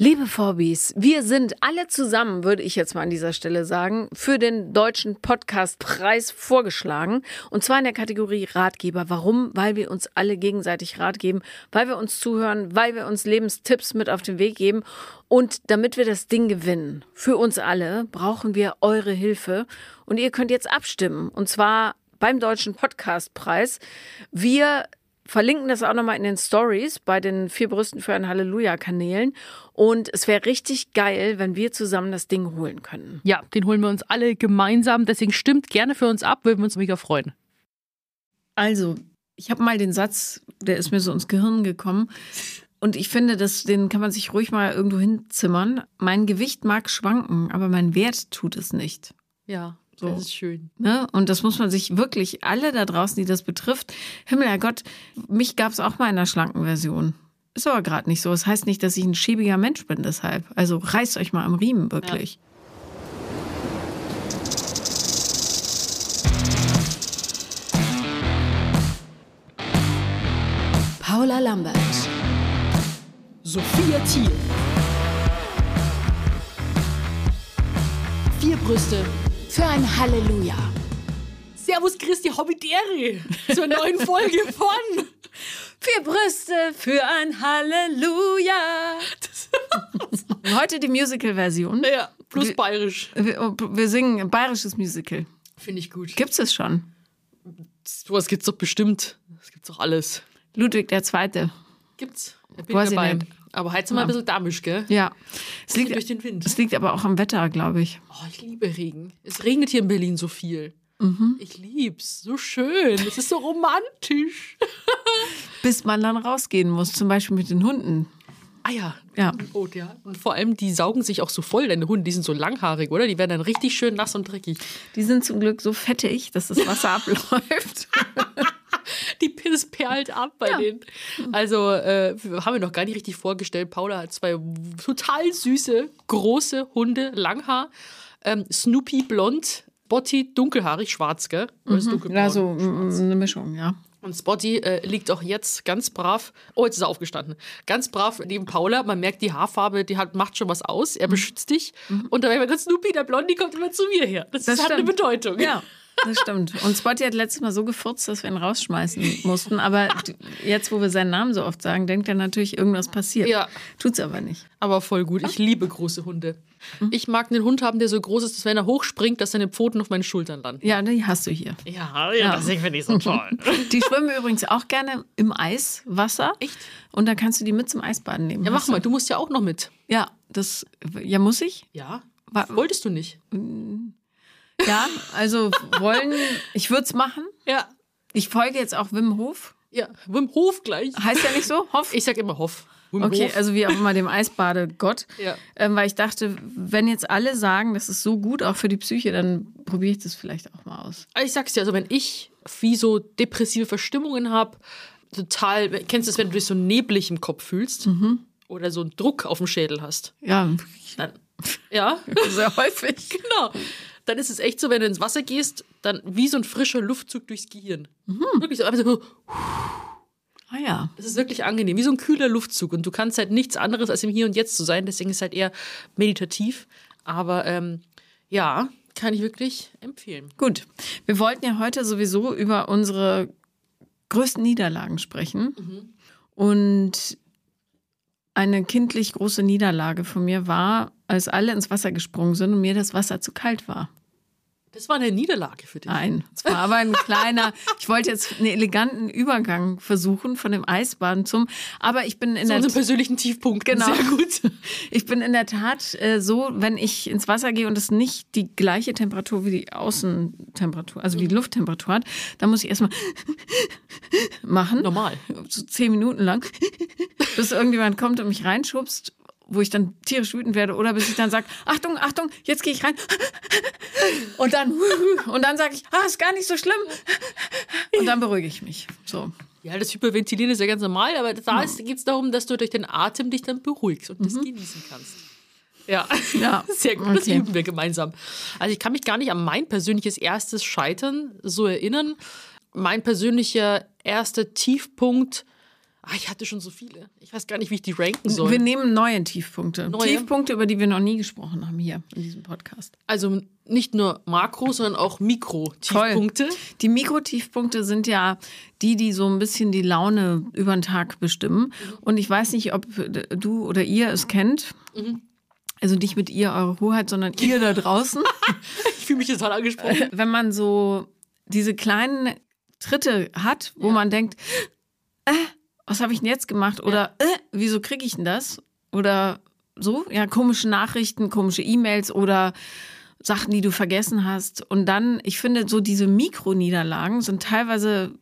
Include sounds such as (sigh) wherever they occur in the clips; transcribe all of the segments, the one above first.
Liebe Vorbis, wir sind alle zusammen, würde ich jetzt mal an dieser Stelle sagen, für den deutschen Podcastpreis vorgeschlagen. Und zwar in der Kategorie Ratgeber. Warum? Weil wir uns alle gegenseitig Rat geben, weil wir uns zuhören, weil wir uns Lebenstipps mit auf den Weg geben. Und damit wir das Ding gewinnen, für uns alle, brauchen wir eure Hilfe. Und ihr könnt jetzt abstimmen. Und zwar beim Deutschen Podcastpreis. Wir verlinken das auch nochmal in den Stories bei den vier Brüsten für ein Halleluja-Kanälen. Und es wäre richtig geil, wenn wir zusammen das Ding holen können. Ja, den holen wir uns alle gemeinsam. Deswegen stimmt gerne für uns ab, würden wir uns mega freuen. Also, ich habe mal den Satz, der ist mir so ins Gehirn gekommen. Und ich finde, das, den kann man sich ruhig mal irgendwo hinzimmern. Mein Gewicht mag schwanken, aber mein Wert tut es nicht. Ja. So. Das ist schön. Ne? Und das muss man sich wirklich, alle da draußen, die das betrifft, Himmel, Herrgott, mich gab es auch mal in einer schlanken Version. Ist aber gerade nicht so. Das heißt nicht, dass ich ein schäbiger Mensch bin deshalb. Also reißt euch mal am Riemen, wirklich. Ja. Paula Lambert. Sophia Thiel. Vier Brüste für ein Halleluja. Servus Christi Hobbidere (laughs) zur neuen Folge von Vier Brüste für ein Halleluja. (laughs) Heute die Musical-Version. Ja, plus bayerisch. Wir, wir singen ein bayerisches Musical. Finde ich gut. Gibt's es schon? Sowas gibt's doch bestimmt. Das gibt's doch alles. Ludwig der Zweite. Gibt's. Da bin ich dabei. Aber heiz mal ein bisschen damisch, gell? Ja. Es liegt durch den Wind. Es liegt aber auch am Wetter, glaube ich. Oh, ich liebe Regen. Es regnet hier in Berlin so viel. Mhm. Ich lieb's. So schön. Es ist so romantisch. (laughs) Bis man dann rausgehen muss, zum Beispiel mit den Hunden. Ah ja. Ja. Oh, ja. Und vor allem, die saugen sich auch so voll, deine Hunde. Die sind so langhaarig, oder? Die werden dann richtig schön nass und dreckig. Die sind zum Glück so fettig, dass das Wasser (laughs) abläuft. (laughs) (laughs) die Piss perlt ab bei ja. denen. Also äh, haben wir noch gar nicht richtig vorgestellt. Paula hat zwei total süße, große Hunde, Langhaar. Ähm, Snoopy blond, Botti dunkelhaarig, schwarz, gell? Mhm. Ja, so schwarz. eine Mischung, ja. Und Spotty äh, liegt auch jetzt ganz brav, oh, jetzt ist er aufgestanden, ganz brav neben Paula. Man merkt, die Haarfarbe, die hat, macht schon was aus. Er mhm. beschützt dich. Mhm. Und dabei wird Snoopy, der Blondie, kommt immer zu mir her. Das, das hat eine Bedeutung. Ja. Das stimmt. Und Spotty hat letztes Mal so gefurzt, dass wir ihn rausschmeißen mussten. Aber jetzt, wo wir seinen Namen so oft sagen, denkt er natürlich, irgendwas passiert. Ja. Tut's aber nicht. Aber voll gut. Ich liebe große Hunde. Ich mag einen Hund haben, der so groß ist, dass wenn er hochspringt, dass seine Pfoten auf meinen Schultern landen. Ja, die hast du hier. Ja, ja, ja. das finde ich so toll. (laughs) Die schwimmen übrigens auch gerne im Eiswasser. Echt? Und da kannst du die mit zum Eisbaden nehmen. Ja, mach mal. Du musst ja auch noch mit. Ja, das. Ja, muss ich? Ja. Wolltest du nicht? Ja, also wollen, ich würde es machen. Ja. Ich folge jetzt auch Wim Hof. Ja, Wim Hof gleich. Heißt ja nicht so? Hoff? Ich sag immer Hoff. Wim okay, Hof. also wie auch immer dem Eisbadegott. Ja. Ähm, weil ich dachte, wenn jetzt alle sagen, das ist so gut auch für die Psyche, dann probiere ich das vielleicht auch mal aus. Ich sag's dir, also wenn ich wie so depressive Verstimmungen habe, total, kennst du es, wenn du dich so neblig im Kopf fühlst mhm. oder so einen Druck auf dem Schädel hast? Ja. Dann, ja. (laughs) Sehr häufig. genau dann ist es echt so, wenn du ins Wasser gehst, dann wie so ein frischer Luftzug durchs Gehirn. Mhm. Wirklich so, einfach so. Ah ja. Das ist wirklich angenehm, wie so ein kühler Luftzug. Und du kannst halt nichts anderes als im Hier und Jetzt zu sein. Deswegen ist es halt eher meditativ. Aber ähm, ja, kann ich wirklich empfehlen. Gut. Wir wollten ja heute sowieso über unsere größten Niederlagen sprechen. Mhm. Und eine kindlich große Niederlage von mir war, als alle ins Wasser gesprungen sind und mir das Wasser zu kalt war. Das war eine Niederlage für dich. Nein, es war aber ein kleiner. ich wollte jetzt einen eleganten Übergang versuchen von dem Eisbaden zum. Aber ich bin in so der unseren persönlichen Tiefpunkt. Genau. Sehr gut. Ich bin in der Tat äh, so, wenn ich ins Wasser gehe und es nicht die gleiche Temperatur wie die Außentemperatur, also wie die Lufttemperatur hat, dann muss ich erstmal (laughs) machen. Normal. So zehn Minuten lang, bis irgendjemand kommt und mich reinschubst wo ich dann tierisch wütend werde oder bis ich dann sage, (laughs) Achtung, Achtung, jetzt gehe ich rein (laughs) und dann (laughs) und dann sage ich, ah, ist gar nicht so schlimm und dann beruhige ich mich. So. Ja, das Hyperventilieren ist ja ganz normal, aber da ja. geht es darum, dass du durch den Atem dich dann beruhigst und mhm. das genießen kannst. Ja, ja. sehr gut. Das üben wir gemeinsam. Also ich kann mich gar nicht an mein persönliches erstes Scheitern so erinnern. Mein persönlicher erster Tiefpunkt Ah, ich hatte schon so viele. Ich weiß gar nicht, wie ich die ranken soll. Wir nehmen neue Tiefpunkte. Neue? Tiefpunkte, über die wir noch nie gesprochen haben hier in diesem Podcast. Also nicht nur Makro, sondern auch Mikro-Tiefpunkte. Die Mikrotiefpunkte sind ja die, die so ein bisschen die Laune über den Tag bestimmen. Und ich weiß nicht, ob du oder ihr es kennt. Also nicht mit ihr, eure Hoheit, sondern ihr da draußen. (laughs) Ich fühle mich total angesprochen. Wenn man so diese kleinen Tritte hat, wo man denkt, äh, was habe ich denn jetzt gemacht? Oder äh, wieso kriege ich denn das? Oder so, ja, komische Nachrichten, komische E-Mails oder Sachen, die du vergessen hast. Und dann, ich finde, so diese Mikroniederlagen sind teilweise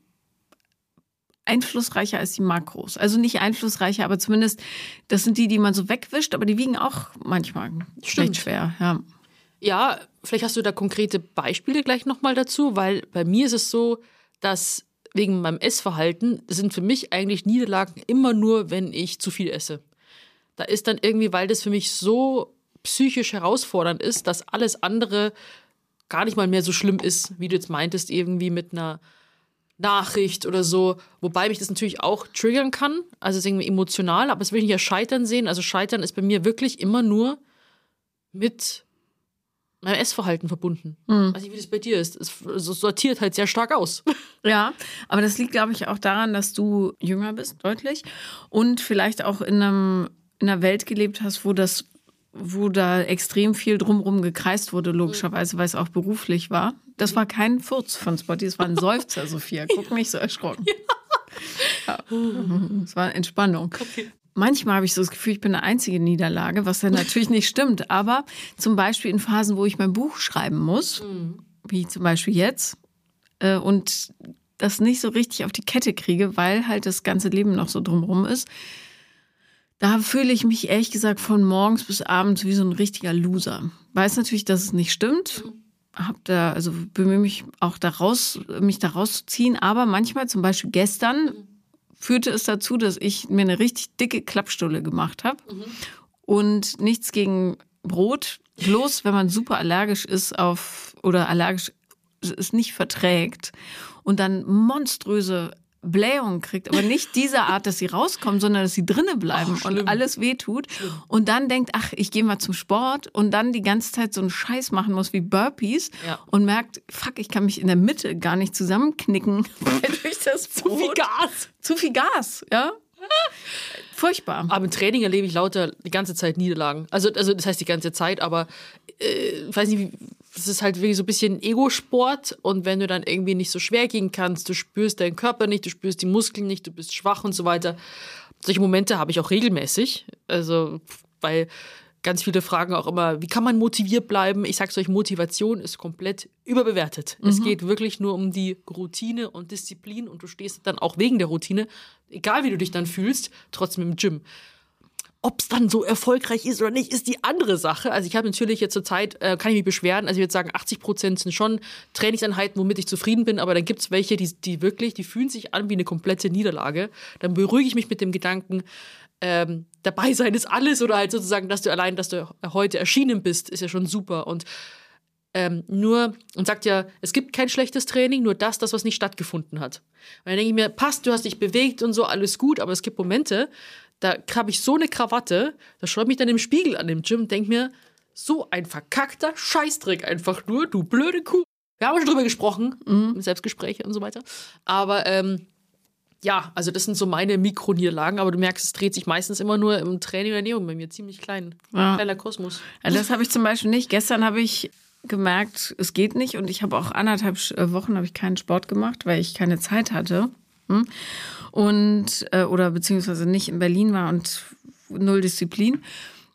einflussreicher als die Makros. Also nicht einflussreicher, aber zumindest, das sind die, die man so wegwischt, aber die wiegen auch manchmal Stimmt. schwer. Ja. Ja, vielleicht hast du da konkrete Beispiele gleich nochmal dazu, weil bei mir ist es so, dass wegen meinem Essverhalten sind für mich eigentlich Niederlagen immer nur, wenn ich zu viel esse. Da ist dann irgendwie, weil das für mich so psychisch herausfordernd ist, dass alles andere gar nicht mal mehr so schlimm ist, wie du jetzt meintest, irgendwie mit einer Nachricht oder so. Wobei mich das natürlich auch triggern kann. Also ist irgendwie emotional, aber es will ich als Scheitern sehen. Also Scheitern ist bei mir wirklich immer nur mit meinem Essverhalten verbunden. Mhm. Weiß nicht, wie das bei dir ist. Es so sortiert halt sehr stark aus. (laughs) Ja, aber das liegt, glaube ich, auch daran, dass du jünger bist, deutlich. Und vielleicht auch in, einem, in einer Welt gelebt hast, wo das, wo da extrem viel drumrum gekreist wurde, logischerweise, weil es auch beruflich war. Das war kein Furz von Spotty, es war ein Seufzer, (laughs) Sophia. Guck mich so erschrocken. (laughs) Ja. Es war Entspannung. Manchmal habe ich so das Gefühl, ich bin eine einzige Niederlage, was ja natürlich nicht stimmt. Aber zum Beispiel in Phasen, wo ich mein Buch schreiben muss, wie zum Beispiel jetzt, äh, und das nicht so richtig auf die Kette kriege, weil halt das ganze Leben noch so drumherum ist, da fühle ich mich ehrlich gesagt von morgens bis abends wie so ein richtiger Loser. Weiß natürlich, dass es nicht stimmt. Hab da, also bemühe mich auch daraus, mich da rauszuziehen. Aber manchmal, zum Beispiel gestern, führte es dazu, dass ich mir eine richtig dicke Klappstulle gemacht habe. Und nichts gegen Brot. Bloß, wenn man super allergisch ist auf oder allergisch es nicht verträgt und dann monströse Blähungen kriegt, aber nicht diese Art, dass sie rauskommen, sondern dass sie drinnen bleiben schlimm. und alles wehtut und dann denkt, ach, ich gehe mal zum Sport und dann die ganze Zeit so einen Scheiß machen muss wie Burpees Ja. und merkt, fuck, ich kann mich in der Mitte gar nicht zusammenknicken, (laughs) durch das (laughs) Zu viel Brot Gas. zu viel Gas, ja? Furchtbar. Aber im Training erlebe ich lauter die ganze Zeit Niederlagen. Also, also das heißt die ganze Zeit, aber äh, weiß nicht, das ist halt wirklich so ein bisschen Ego-Sport und wenn du dann irgendwie nicht so schwer gehen kannst, du spürst deinen Körper nicht, du spürst die Muskeln nicht, du bist schwach und so weiter. Solche Momente habe ich auch regelmäßig. Also, weil ganz viele fragen auch immer, wie kann man motiviert bleiben? Ich sag's euch, Motivation ist komplett überbewertet. Es geht wirklich nur um die Routine und Disziplin und du stehst dann auch wegen der Routine, egal wie du dich dann fühlst, trotzdem im Gym. Ob es dann so erfolgreich ist oder nicht, ist die andere Sache. Also ich habe natürlich jetzt zur Zeit, äh, kann ich mich beschweren, also ich würde sagen, 80 Prozent sind schon Trainingseinheiten, womit ich zufrieden bin, aber dann gibt es welche, die, die wirklich, die fühlen sich an wie eine komplette Niederlage. Dann beruhige ich mich mit dem Gedanken, ähm, dabei sein ist alles oder halt sozusagen, dass du allein, dass du heute erschienen bist, ist ja schon super. Und ähm, nur, und sagt ja, es gibt kein schlechtes Training, nur das, das, was nicht stattgefunden hat. Und dann denke ich mir, passt, du hast dich bewegt und so, alles gut, aber es gibt Momente, da habe ich so eine Krawatte, da schaue ich mich dann im Spiegel an im Gym und denke mir, so ein verkackter Scheißdreck einfach nur, du blöde Kuh. Wir haben schon drüber gesprochen, im Selbstgespräche und so weiter. Aber ähm, ja, also das sind so meine Mikroniederlagen, aber du merkst, es dreht sich meistens immer nur im Training und Ernährung bei mir. Ziemlich klein. Ja. Kleiner Kosmos. Ja, das habe ich zum Beispiel nicht. Gestern habe ich gemerkt, es geht nicht und ich habe auch anderthalb äh, Wochen habe ich keinen Sport gemacht, weil ich keine Zeit hatte hm? Und äh, oder beziehungsweise nicht in Berlin war und null Disziplin.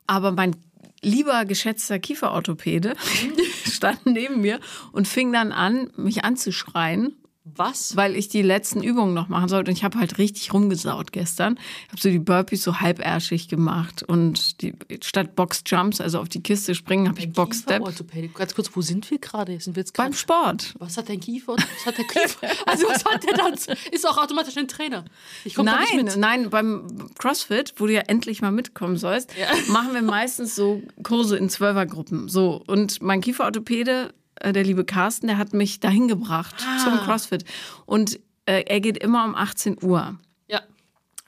Aber mein lieber geschätzter Kieferorthopäde (laughs) stand neben mir und fing dann an, mich anzuschreien Was? weil ich die letzten Übungen noch machen sollte. Und ich habe halt richtig rumgesaut gestern. Ich habe so die Burpees so halbärschig gemacht und die statt Box-Jumps, also auf die Kiste springen, habe ich Box-Step. Kieferorthopädie. Ganz kurz, wo sind wir gerade? Sind wir jetzt Beim? Sport. Was hat dein Kiefer? Was hat der Kiefer? (laughs) Also was hat der dann? Ist auch automatisch ein Trainer. Ich komme nicht Nein, mit. nein, beim CrossFit, wo du ja endlich mal mitkommen sollst, Ja. machen wir meistens so Kurse in Zwölfergruppen. So. Und mein Kieferorthopäde, der liebe Carsten, der hat mich dahin gebracht Ah. zum CrossFit. Und äh, er geht immer um 18 Uhr. Ja.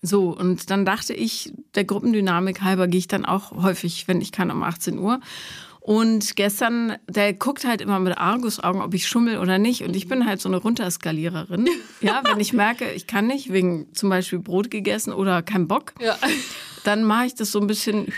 So, und dann dachte ich, der Gruppendynamik halber gehe ich dann auch häufig, wenn ich kann, um 18 Uhr. Und gestern, der guckt halt immer mit Argusaugen, ob ich schummel oder nicht. Und ich bin halt so eine Runterskaliererin. (laughs) Ja, wenn ich merke, ich kann nicht, wegen zum Beispiel Brot gegessen oder kein Bock, Ja. dann mache ich das so ein bisschen.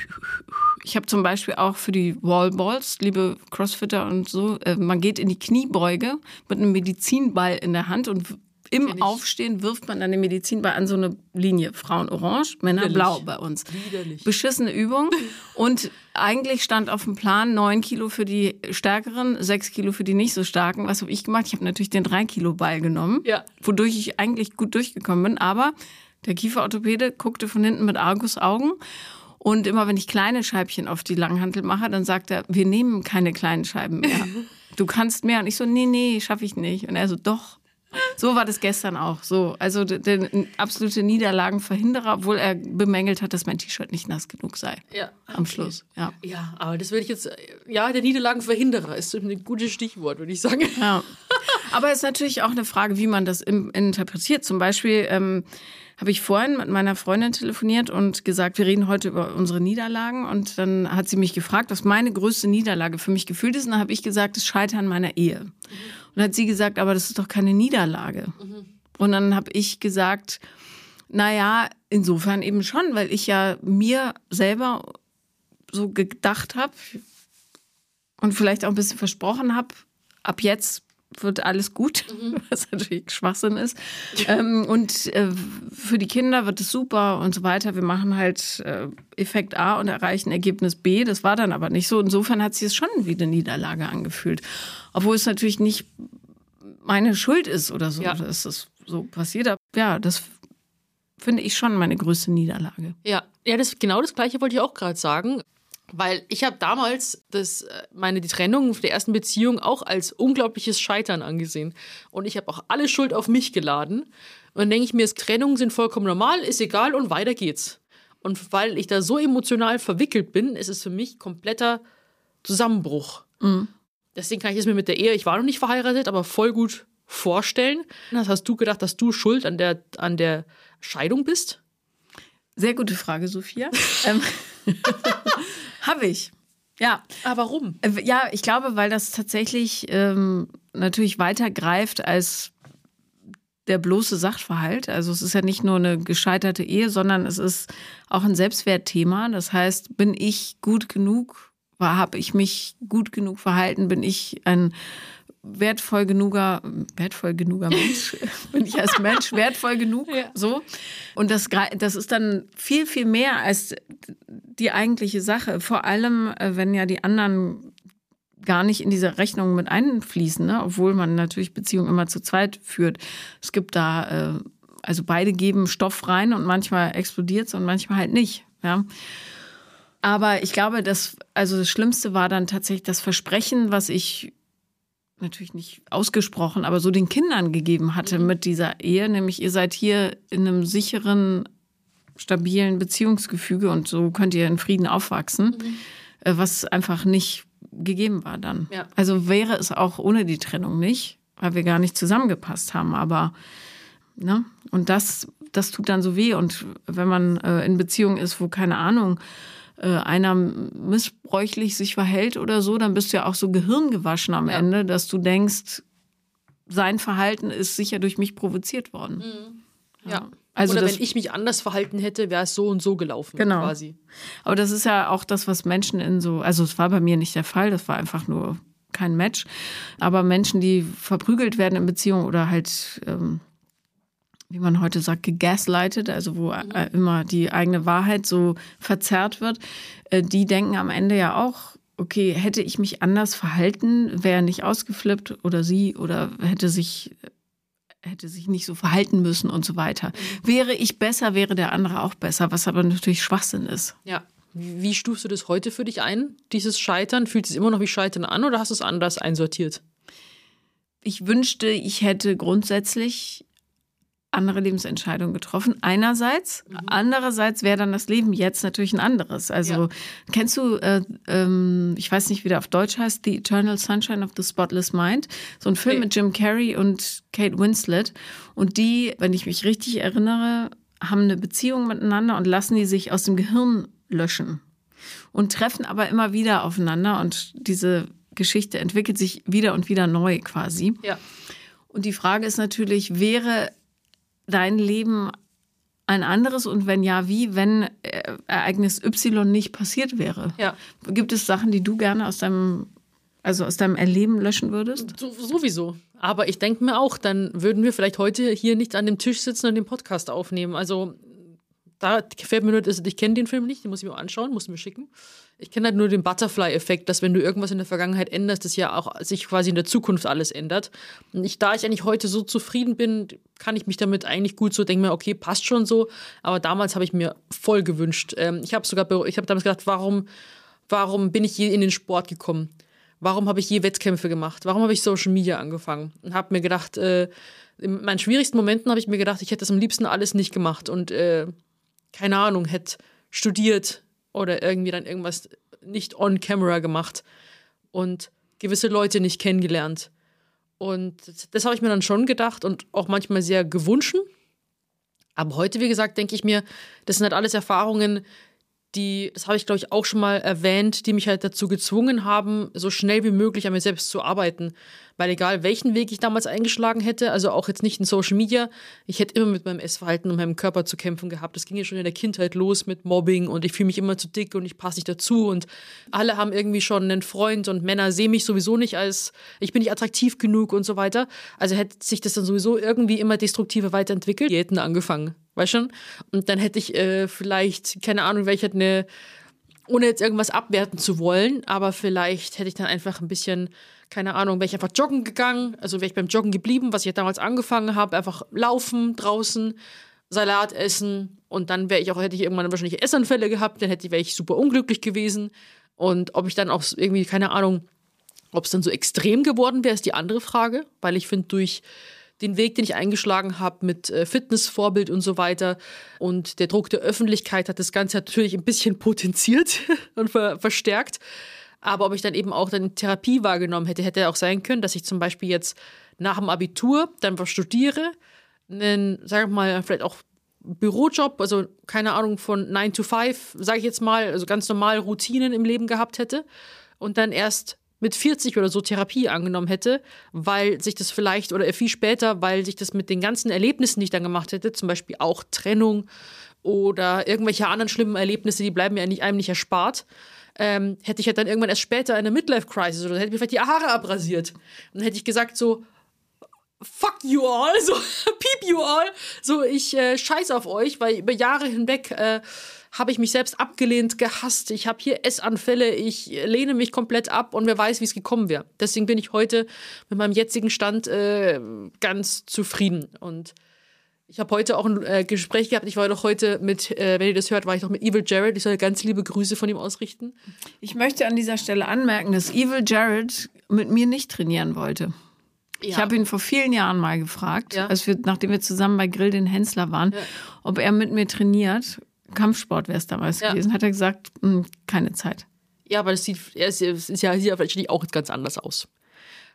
Ich habe zum Beispiel auch für die Wallballs, liebe Crossfitter und so, äh, man geht in die Kniebeuge mit einem Medizinball in der Hand und im. Aufstehen wirft man dann den Medizinball an so eine Linie. Frauen orange, Männer Widerlich. blau bei uns. Widerlich. Beschissene Übung. (laughs) Und eigentlich stand auf dem Plan neun Kilo für die Stärkeren, sechs Kilo für die nicht so Starken. Was habe ich gemacht? Ich habe natürlich den drei Kilo Ball genommen, Ja. wodurch ich eigentlich gut durchgekommen bin. Aber der Kieferorthopäde guckte von hinten mit Argusaugen. Und immer wenn ich kleine Scheibchen auf die Langhantel mache, dann sagt er, wir nehmen keine kleinen Scheiben mehr. (laughs) Du kannst mehr. Und ich so, nee, nee, schaffe ich nicht. Und er so, doch. So war das gestern auch. So, also der, absolute Niederlagenverhinderer, obwohl er bemängelt hat, dass mein T-Shirt nicht nass genug sei. Ja. Am Schluss. Ja. Ja, aber das würde ich jetzt, ja, der Niederlagenverhinderer ist ein gutes Stichwort, würde ich sagen. Ja. Aber es ist natürlich auch eine Frage, wie man das interpretiert. Zum Beispiel ähm, habe ich vorhin mit meiner Freundin telefoniert und gesagt, wir reden heute über unsere Niederlagen. Und dann hat sie mich gefragt, was meine größte Niederlage für mich gefühlt ist. Und dann habe ich gesagt, das Scheitern meiner Ehe. Und dann hat sie gesagt, aber das ist doch keine Niederlage. Und dann habe ich gesagt, naja, insofern eben schon, weil ich ja mir selber so gedacht habe und vielleicht auch ein bisschen versprochen habe, ab jetzt wird alles gut, (laughs) was natürlich Schwachsinn ist. ähm, und äh, für die Kinder wird es super und so weiter. Wir machen halt äh, Effekt A und erreichen Ergebnis B. Das war dann aber nicht so. Insofern hat sich es schon wie eine Niederlage angefühlt. Obwohl es natürlich nicht meine Schuld ist oder so, Ja. das so passiert. Aber ja, das finde ich schon meine größte Niederlage. Ja, ja, das genau das gleiche wollte ich auch gerade sagen, weil ich habe damals das äh, meine die Trennung der ersten Beziehung auch als unglaubliches Scheitern angesehen und ich habe auch alle Schuld auf mich geladen und dann denke ich mir, Trennungen sind vollkommen normal, ist egal und weiter geht's. Und weil ich da so emotional verwickelt bin, ist es für mich kompletter Zusammenbruch. Deswegen kann ich es mir mit der Ehe, ich war noch nicht verheiratet, aber voll gut vorstellen. Das hast du gedacht, dass du schuld an der, an der Scheidung bist? Sehr gute Frage, Sophia. (laughs) (laughs) Habe ich. Ja. Aber warum? Äh, Ja, ich glaube, weil das tatsächlich ähm, natürlich weiter greift als der bloße Sachverhalt. Also es ist ja nicht nur eine gescheiterte Ehe, sondern es ist auch ein Selbstwertthema. Das heißt, bin ich gut genug? Habe ich mich gut genug verhalten? Bin ich ein wertvoll genuger, wertvoll genuger Mensch? (laughs) Bin ich als Mensch wertvoll genug? Ja. So. Und das, das ist dann viel, viel mehr als die eigentliche Sache. Vor allem, äh, wenn ja die anderen gar nicht in diese Rechnung mit einfließen, ne? obwohl man natürlich Beziehungen immer zu zweit führt. Es gibt da, äh, also beide geben Stoff rein und manchmal explodiert es und manchmal halt nicht. Ja. Aber ich glaube, das, also das Schlimmste war dann tatsächlich das Versprechen, was ich natürlich nicht ausgesprochen, aber so den Kindern gegeben hatte mit dieser Ehe, nämlich ihr seid hier in einem sicheren, stabilen Beziehungsgefüge und so könnt ihr in Frieden aufwachsen, äh, was einfach nicht gegeben war dann. Ja. Also wäre es auch ohne die Trennung nicht, weil wir gar nicht zusammengepasst haben, aber ne? Und das, das tut dann so weh. Und wenn man äh, in Beziehung ist, wo keine Ahnung, äh, einer missbräuchlich sich verhält oder so, dann bist du ja auch so gehirngewaschen am Ja. Ende, dass du denkst, sein Verhalten ist sicher durch mich provoziert worden. Ja. Also Oder wenn ich mich anders verhalten hätte, wäre es so und so gelaufen. Genau. Quasi. Aber das ist ja auch das, was Menschen in so, also es war bei mir nicht der Fall, das war einfach nur kein Match. Aber Menschen, die verprügelt werden in Beziehungen oder halt, ähm, wie man heute sagt, gegaslightet, also wo äh, immer die eigene Wahrheit so verzerrt wird, äh, die denken am Ende ja auch, okay, hätte ich mich anders verhalten, wäre nicht ausgeflippt oder sie oder hätte sich hätte sich nicht so verhalten müssen und so weiter. Wäre ich besser, wäre der andere auch besser, was aber natürlich Schwachsinn ist. Ja. Wie wie stufst du das heute für dich ein, dieses Scheitern? Fühlt es sich immer noch wie Scheitern an oder hast du es anders einsortiert? ich wünschte, ich hätte grundsätzlich andere Lebensentscheidungen getroffen. Einerseits, andererseits wäre dann das Leben jetzt natürlich ein anderes. Also Ja. kennst du, äh, ähm, ich weiß nicht, wie der auf Deutsch heißt, The Eternal Sunshine of the Spotless Mind, so ein Film Nee. mit Jim Carrey und Kate Winslet. Und die, wenn ich mich richtig erinnere, haben eine Beziehung miteinander und lassen die sich aus dem Gehirn löschen und treffen aber immer wieder aufeinander und diese Geschichte entwickelt sich wieder und wieder neu quasi. Ja. Und die Frage ist natürlich, wäre dein Leben ein anderes und wenn ja, wie, wenn äh, Ereignis Y nicht passiert wäre? Ja. Gibt es Sachen, die du gerne aus deinem, also aus deinem Erleben löschen würdest? So, sowieso. Aber ich denke mir auch, dann würden wir vielleicht heute hier nicht an dem Tisch sitzen und den Podcast aufnehmen. Also da gefällt mir nur, dass ich kenne den Film nicht, den muss ich mir anschauen, muss mir schicken. Ich kenne halt nur den Butterfly-Effekt, dass wenn du irgendwas in der Vergangenheit änderst, das ja auch sich quasi in der Zukunft alles ändert. Und ich, da ich eigentlich heute so zufrieden bin, kann ich mich damit eigentlich gut so denken mir, okay, passt schon so. Aber damals habe ich mir voll gewünscht. Ähm, ich habe sogar, ich habe damals gedacht, warum, warum bin ich je in den Sport gekommen? Warum habe ich je Wettkämpfe gemacht? Warum habe ich Social Media angefangen? Und habe mir gedacht, äh, in meinen schwierigsten Momenten habe ich mir gedacht, ich hätte das am liebsten alles nicht gemacht und äh, keine Ahnung, hätte studiert oder irgendwie dann irgendwas nicht on camera gemacht und gewisse Leute nicht kennengelernt. Und das habe ich mir dann schon gedacht und auch manchmal sehr gewünscht. Aber heute, wie gesagt, denke ich mir, das sind halt alles Erfahrungen, die, das habe ich glaube ich auch schon mal erwähnt, die mich halt dazu gezwungen haben, so schnell wie möglich an mir selbst zu arbeiten. Weil egal welchen Weg ich damals eingeschlagen hätte, also auch jetzt nicht in Social Media, ich hätte immer mit meinem Essverhalten und meinem Körper zu kämpfen gehabt. Das ging ja schon in der Kindheit los mit Mobbing und ich fühle mich immer zu dick und ich passe nicht dazu und alle haben irgendwie schon einen Freund und Männer sehen mich sowieso nicht als, ich bin nicht attraktiv genug und so weiter. Also hätte sich das dann sowieso irgendwie immer destruktiver weiterentwickelt. Die hätten angefangen, weißt schon? Und dann hätte ich äh, vielleicht, keine Ahnung, welche eine ohne jetzt irgendwas abwerten zu wollen, aber vielleicht hätte ich dann einfach ein bisschen keine Ahnung, wäre ich einfach joggen gegangen, also wäre ich beim Joggen geblieben, was ich ja damals angefangen habe, einfach laufen draußen, Salat essen und dann wäre ich auch, hätte ich irgendwann wahrscheinlich Essanfälle gehabt, dann wäre ich super unglücklich gewesen und ob ich dann auch irgendwie, keine Ahnung, ob es dann so extrem geworden wäre, ist die andere Frage, weil ich finde, durch den Weg, den ich eingeschlagen habe mit äh, Fitnessvorbild und so weiter und der Druck der Öffentlichkeit hat das Ganze natürlich ein bisschen potenziert (laughs) und ver verstärkt. Aber ob ich dann eben auch dann Therapie wahrgenommen hätte, hätte auch sein können, dass ich zum Beispiel jetzt nach dem Abitur dann was studiere, einen, sag ich mal, vielleicht auch Bürojob, also keine Ahnung, von 9 to 5, sage ich jetzt mal, also ganz normal Routinen im Leben gehabt hätte und dann erst mit 40 oder so Therapie angenommen hätte, weil sich das vielleicht, oder viel später, weil sich das mit den ganzen Erlebnissen, die ich dann gemacht hätte, zum Beispiel auch Trennung oder irgendwelche anderen schlimmen Erlebnisse, die bleiben mir nicht, einem nicht erspart, ähm, hätte ich halt dann irgendwann erst später eine Midlife-Crisis oder hätte ich mir vielleicht die Haare abrasiert. Und dann hätte ich gesagt so, fuck you all, (laughs) so piep you all, so ich äh, scheiß auf euch, weil über Jahre hinweg äh, habe ich mich selbst abgelehnt, gehasst. Ich habe hier Essanfälle, ich lehne mich komplett ab und wer weiß, wie es gekommen wäre. Deswegen bin ich heute mit meinem jetzigen Stand äh, ganz zufrieden und ich habe heute auch ein äh, Gespräch gehabt. Ich war doch heute mit, äh, wenn ihr das hört, war ich doch mit Evil Jared. Ich soll ganz liebe Grüße von ihm ausrichten. Ich möchte an dieser Stelle anmerken, dass Evil Jared mit mir nicht trainieren wollte. Ja. Ich habe ihn vor vielen Jahren mal gefragt, ja. als wir, nachdem wir zusammen bei Grill den Hensler waren, ja. ob er mit mir trainiert. Kampfsport wäre es damals gewesen. Hat er gesagt, mh, hm, keine Zeit. Ja, aber das sieht, er ist, ist ja, sieht ja auch ganz anders aus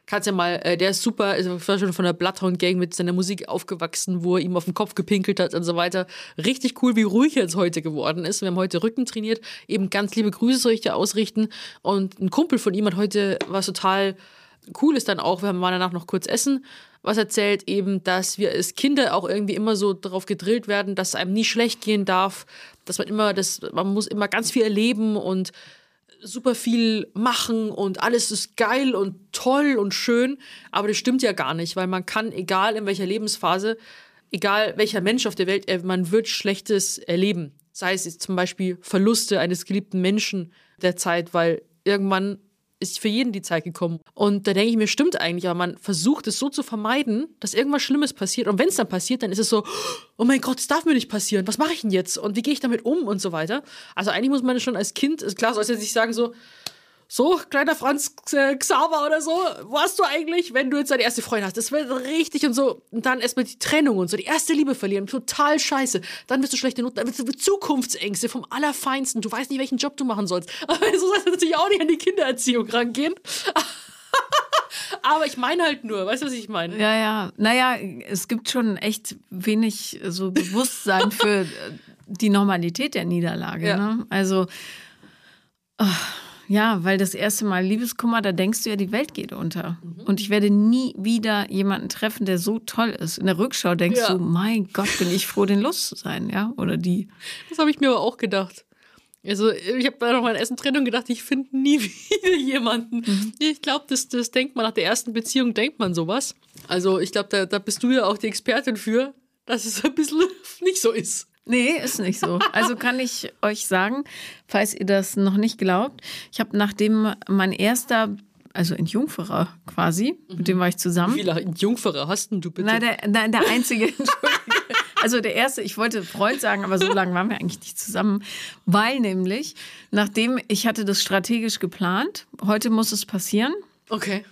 kannst ja mal, äh, der ist super, ist schon von der Bloodhound Gang mit seiner Musik aufgewachsen, wo er ihm auf den Kopf gepinkelt hat und so weiter. Richtig cool, wie ruhig er jetzt heute geworden ist. Wir haben heute Rücken trainiert, eben ganz liebe Grüße soll ich dir ausrichten. Und ein Kumpel von ihm hat heute was total cool ist dann auch, wir waren danach noch kurz essen, was erzählt eben, dass wir als Kinder auch irgendwie immer so darauf gedrillt werden, dass es einem nie schlecht gehen darf, dass man immer, das, man muss immer ganz viel erleben und super viel machen und alles ist geil und toll und schön, aber das stimmt ja gar nicht, weil man kann, egal in welcher Lebensphase, egal welcher Mensch auf der Welt, äh, man wird Schlechtes erleben. Sei es jetzt zum Beispiel Verluste eines geliebten Menschen der Zeit, weil irgendwann ist für jeden die Zeit gekommen. Und da denke ich mir, stimmt eigentlich, aber man versucht es so zu vermeiden, dass irgendwas Schlimmes passiert. Und wenn es dann passiert, dann ist es so, oh mein Gott, das darf mir nicht passieren. Was mache ich denn jetzt? Und wie gehe ich damit um und so weiter. Also eigentlich muss man schon als Kind, klar, soll es jetzt nicht sagen so, so, kleiner Franz äh, Xaver oder so, wo hast du eigentlich, wenn du jetzt deine erste Freundin hast? Das wird richtig und so. Und dann erstmal die Trennung und so, die erste Liebe verlieren, total scheiße. Dann wirst du schlechte Noten, dann wirst du Zukunftsängste vom Allerfeinsten. Du weißt nicht, welchen Job du machen sollst. (laughs) Aber so sollst du natürlich auch nicht an die Kindererziehung rangehen. (laughs) Aber ich meine halt nur, weißt du, was ich meine? Ja, ja. Naja, es gibt schon echt wenig so Bewusstsein für äh, die Normalität der Niederlage. Ja. Ne? Also, ach, ja, weil das erste Mal Liebeskummer, da denkst du ja, die Welt geht unter. Mhm. Und ich werde nie wieder jemanden treffen, der so toll ist. In der Rückschau denkst Ja. du, mein Gott, bin ich froh, den los zu sein, ja? Oder die. Das habe ich mir aber auch gedacht. Also, ich habe da noch mein Essen drin und gedacht, ich finde nie (laughs) wieder jemanden. Ich glaube, das, das denkt man nach der ersten Beziehung, denkt man sowas. Also, ich glaube, da, da bist du ja auch die Expertin für, dass es ein bisschen (laughs) nicht so ist. Nee, ist nicht so. Also kann ich euch sagen, falls ihr das noch nicht glaubt, ich habe nachdem mein erster, also in Jungferer quasi, mit dem war ich zusammen. Wie viele Jungferer hast denn du bitte? Nein, der, nein, der einzige. (laughs) Also der erste, ich wollte Freund sagen, aber so lange waren wir eigentlich nicht zusammen, weil nämlich, nachdem ich hatte das strategisch geplant, heute muss es passieren okay.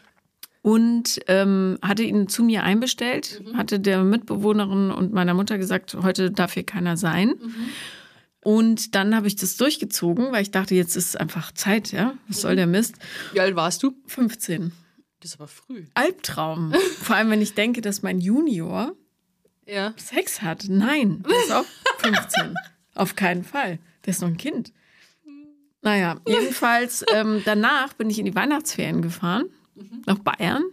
Und ähm, hatte ihn zu mir einbestellt, hatte der Mitbewohnerin und meiner Mutter gesagt, heute darf hier keiner sein. Und dann habe ich das durchgezogen, weil ich dachte, jetzt ist einfach Zeit, ja? Was soll der Mist? Wie alt warst du? 15. Das ist aber früh. Albtraum. (laughs) Vor allem, wenn ich denke, dass mein Junior Ja. Sex hat. Nein, der ist auch 15. Auf keinen Fall. Der ist noch ein Kind. Naja, jedenfalls ähm, danach bin ich in die Weihnachtsferien gefahren, nach Bayern,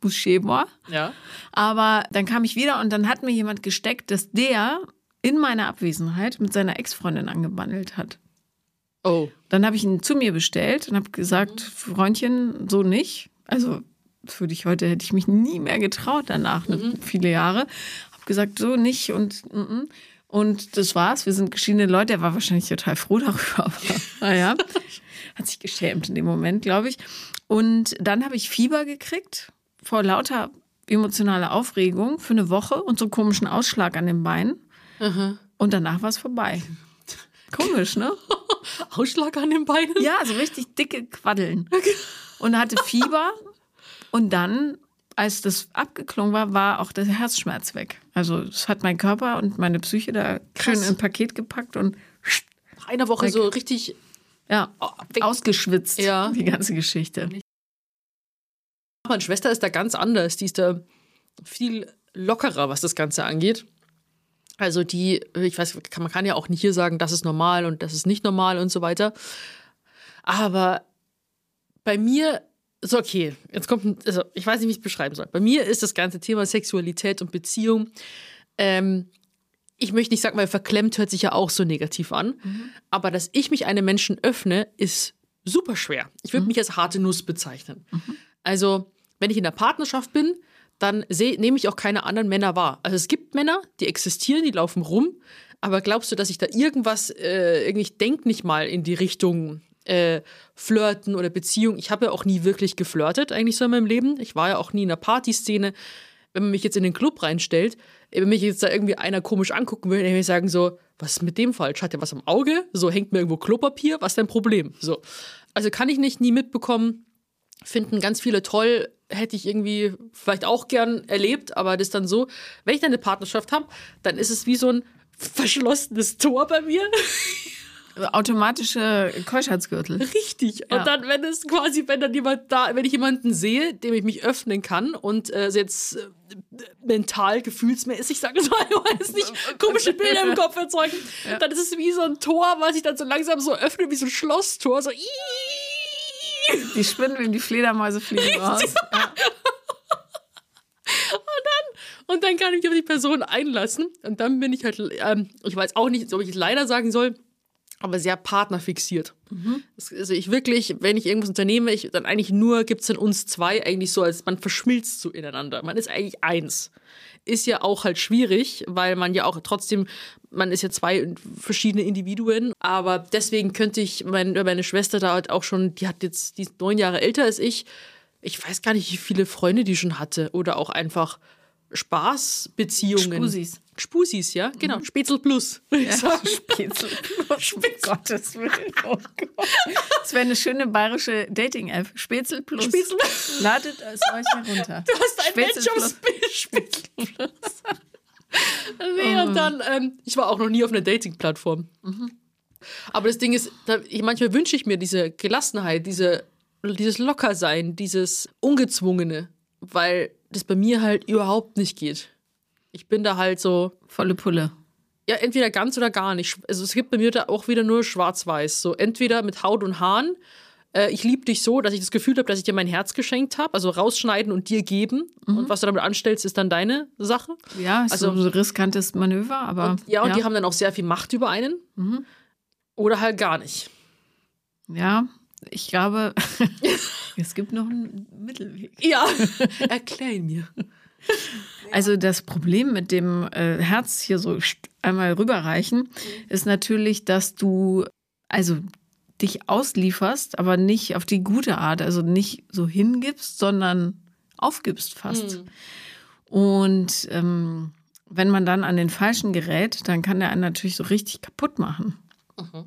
Buschebor. Ja. Aber dann kam ich wieder und dann hat mir jemand gesteckt, dass der in meiner Abwesenheit mit seiner Ex-Freundin angebandelt hat. Oh. Dann habe ich ihn zu mir bestellt und habe gesagt, Freundchen, so nicht. Also das würde ich heute, hätte ich mich nie mehr getraut danach, ne, viele Jahre. Habe gesagt, so nicht und mm, mm. und das war's. Wir sind geschiedene Leute. Er war wahrscheinlich total froh darüber, (laughs) aber naja, hat sich geschämt in dem Moment, glaube ich. Und dann habe ich Fieber gekriegt vor lauter emotionaler Aufregung für eine Woche und so einen komischen Ausschlag an den Beinen. Und danach war es vorbei. (laughs) Komisch, ne? (laughs) Ausschlag an den Beinen? Ja, so richtig dicke Quaddeln. Und hatte (laughs) Fieber. Und dann, als das abgeklungen war, war auch der Herzschmerz weg. Also es hat mein Körper und meine Psyche da schön Krass. in ein Paket gepackt und Nach einer Woche so richtig. Ja, weg. ausgeschwitzt, Ja. die ganze Geschichte. Meine Schwester ist da ganz anders. Die ist da viel lockerer, was das Ganze angeht. Also die, ich weiß, kann- man kann ja auch nicht hier sagen, das ist normal und das ist nicht normal und so weiter. Aber bei mir, so okay, jetzt kommt, ein- also ich weiß nicht, wie ich es beschreiben soll. Bei mir ist das ganze Thema Sexualität und Beziehung, ähm, ich möchte nicht sagen, weil verklemmt hört sich ja auch so negativ an, aber dass ich mich einem Menschen öffne, ist super schwer. Ich würde mich als harte Nuss bezeichnen. Also, wenn ich in der Partnerschaft bin, dann nehme ich auch keine anderen Männer wahr. Also es gibt Männer, die existieren, die laufen rum, aber glaubst du, dass ich da irgendwas, äh, irgendwie, ich denke nicht mal in die Richtung äh, Flirten oder Beziehung. Ich habe ja auch nie wirklich geflirtet, eigentlich so in meinem Leben. Ich war ja auch nie in der Partyszene. Wenn man mich jetzt in den Club reinstellt, wenn mich jetzt da irgendwie einer komisch angucken würde, würde ich sagen so, was ist mit dem falsch? Hat der was am Auge? So hängt mir irgendwo Klopapier? Was ist dein Problem? So. Also kann ich nicht nie mitbekommen, finden ganz viele toll, hätte ich irgendwie vielleicht auch gern erlebt, aber das ist dann so, wenn ich dann eine Partnerschaft habe, dann ist es wie so ein verschlossenes Tor bei mir. (laughs) Automatische Keuschheitsgürtel. Richtig. Ja. Und dann, wenn es quasi, wenn dann jemand da, wenn ich jemanden sehe, dem ich mich öffnen kann und äh, jetzt äh, mental, gefühlsmäßig, sage (laughs) ich mal, jetzt nicht komische Bilder im Kopf erzeugen, dann ist es wie so ein Tor, was ich dann so langsam so öffne, wie so ein Schlosstor, so Die spinnen wie die Fledermäuse fliegen raus. (laughs) Ja. Und dann kann ich mich auf die Person einlassen. Und dann bin ich halt, ähm, ich weiß auch nicht, ob ich es leider sagen soll, aber sehr partnerfixiert. Das- Also ich wirklich, wenn ich irgendwas unternehme, ich, dann eigentlich nur gibt es in uns zwei eigentlich so, als man verschmilzt so ineinander. Man ist eigentlich eins. Ist ja auch halt schwierig, weil man ja auch trotzdem, man ist ja zwei verschiedene Individuen. Aber deswegen könnte ich, mein, meine Schwester da halt auch schon, die hat jetzt, die ist neun Jahre älter als ich. Ich weiß gar nicht, wie viele Freunde die schon hatte. Oder auch einfach Spaßbeziehungen. Spusis. Spusis, ja, genau. Spätzl Plus. würde ich sagen. (laughs) Spätzle. Um (laughs) Gottes Willen. Oh Gott. Das wäre eine schöne bayerische Dating-App. Spätzle Plus. Spätzle- Ladet es euch herunter. Du hast ein Match auf Plus. Spätzl Plus. (laughs) nee, und dann, ähm, ich war auch noch nie auf einer Dating-Plattform. Aber das Ding ist, da, ich, manchmal wünsche ich mir diese Gelassenheit, diese dieses Lockersein, dieses Ungezwungene, weil das bei mir halt überhaupt nicht geht. Ich bin da halt so, Volle Pulle. ja, entweder ganz oder gar nicht. Also es gibt bei mir da auch wieder nur schwarz-weiß. So entweder mit Haut und Haaren. Äh, ich liebe dich so, dass ich das Gefühl habe, dass ich dir mein Herz geschenkt habe. Also rausschneiden und dir geben. Und was du damit anstellst, ist dann deine Sache. Ja, ist Also- so ein riskantes Manöver, aber. Und, ja, und die haben dann auch sehr viel Macht über einen. Oder halt gar nicht. Ja, ich glaube, (laughs) es gibt noch einen Mittelweg. Ja, (laughs) erklär ihn mir. Also das Problem mit dem äh, Herz hier so einmal rüberreichen ist natürlich, dass du also dich auslieferst, aber nicht auf die gute Art, also nicht so hingibst, sondern aufgibst fast. Und ähm, wenn man dann an den falschen gerät, dann kann der einen natürlich so richtig kaputt machen. Ja.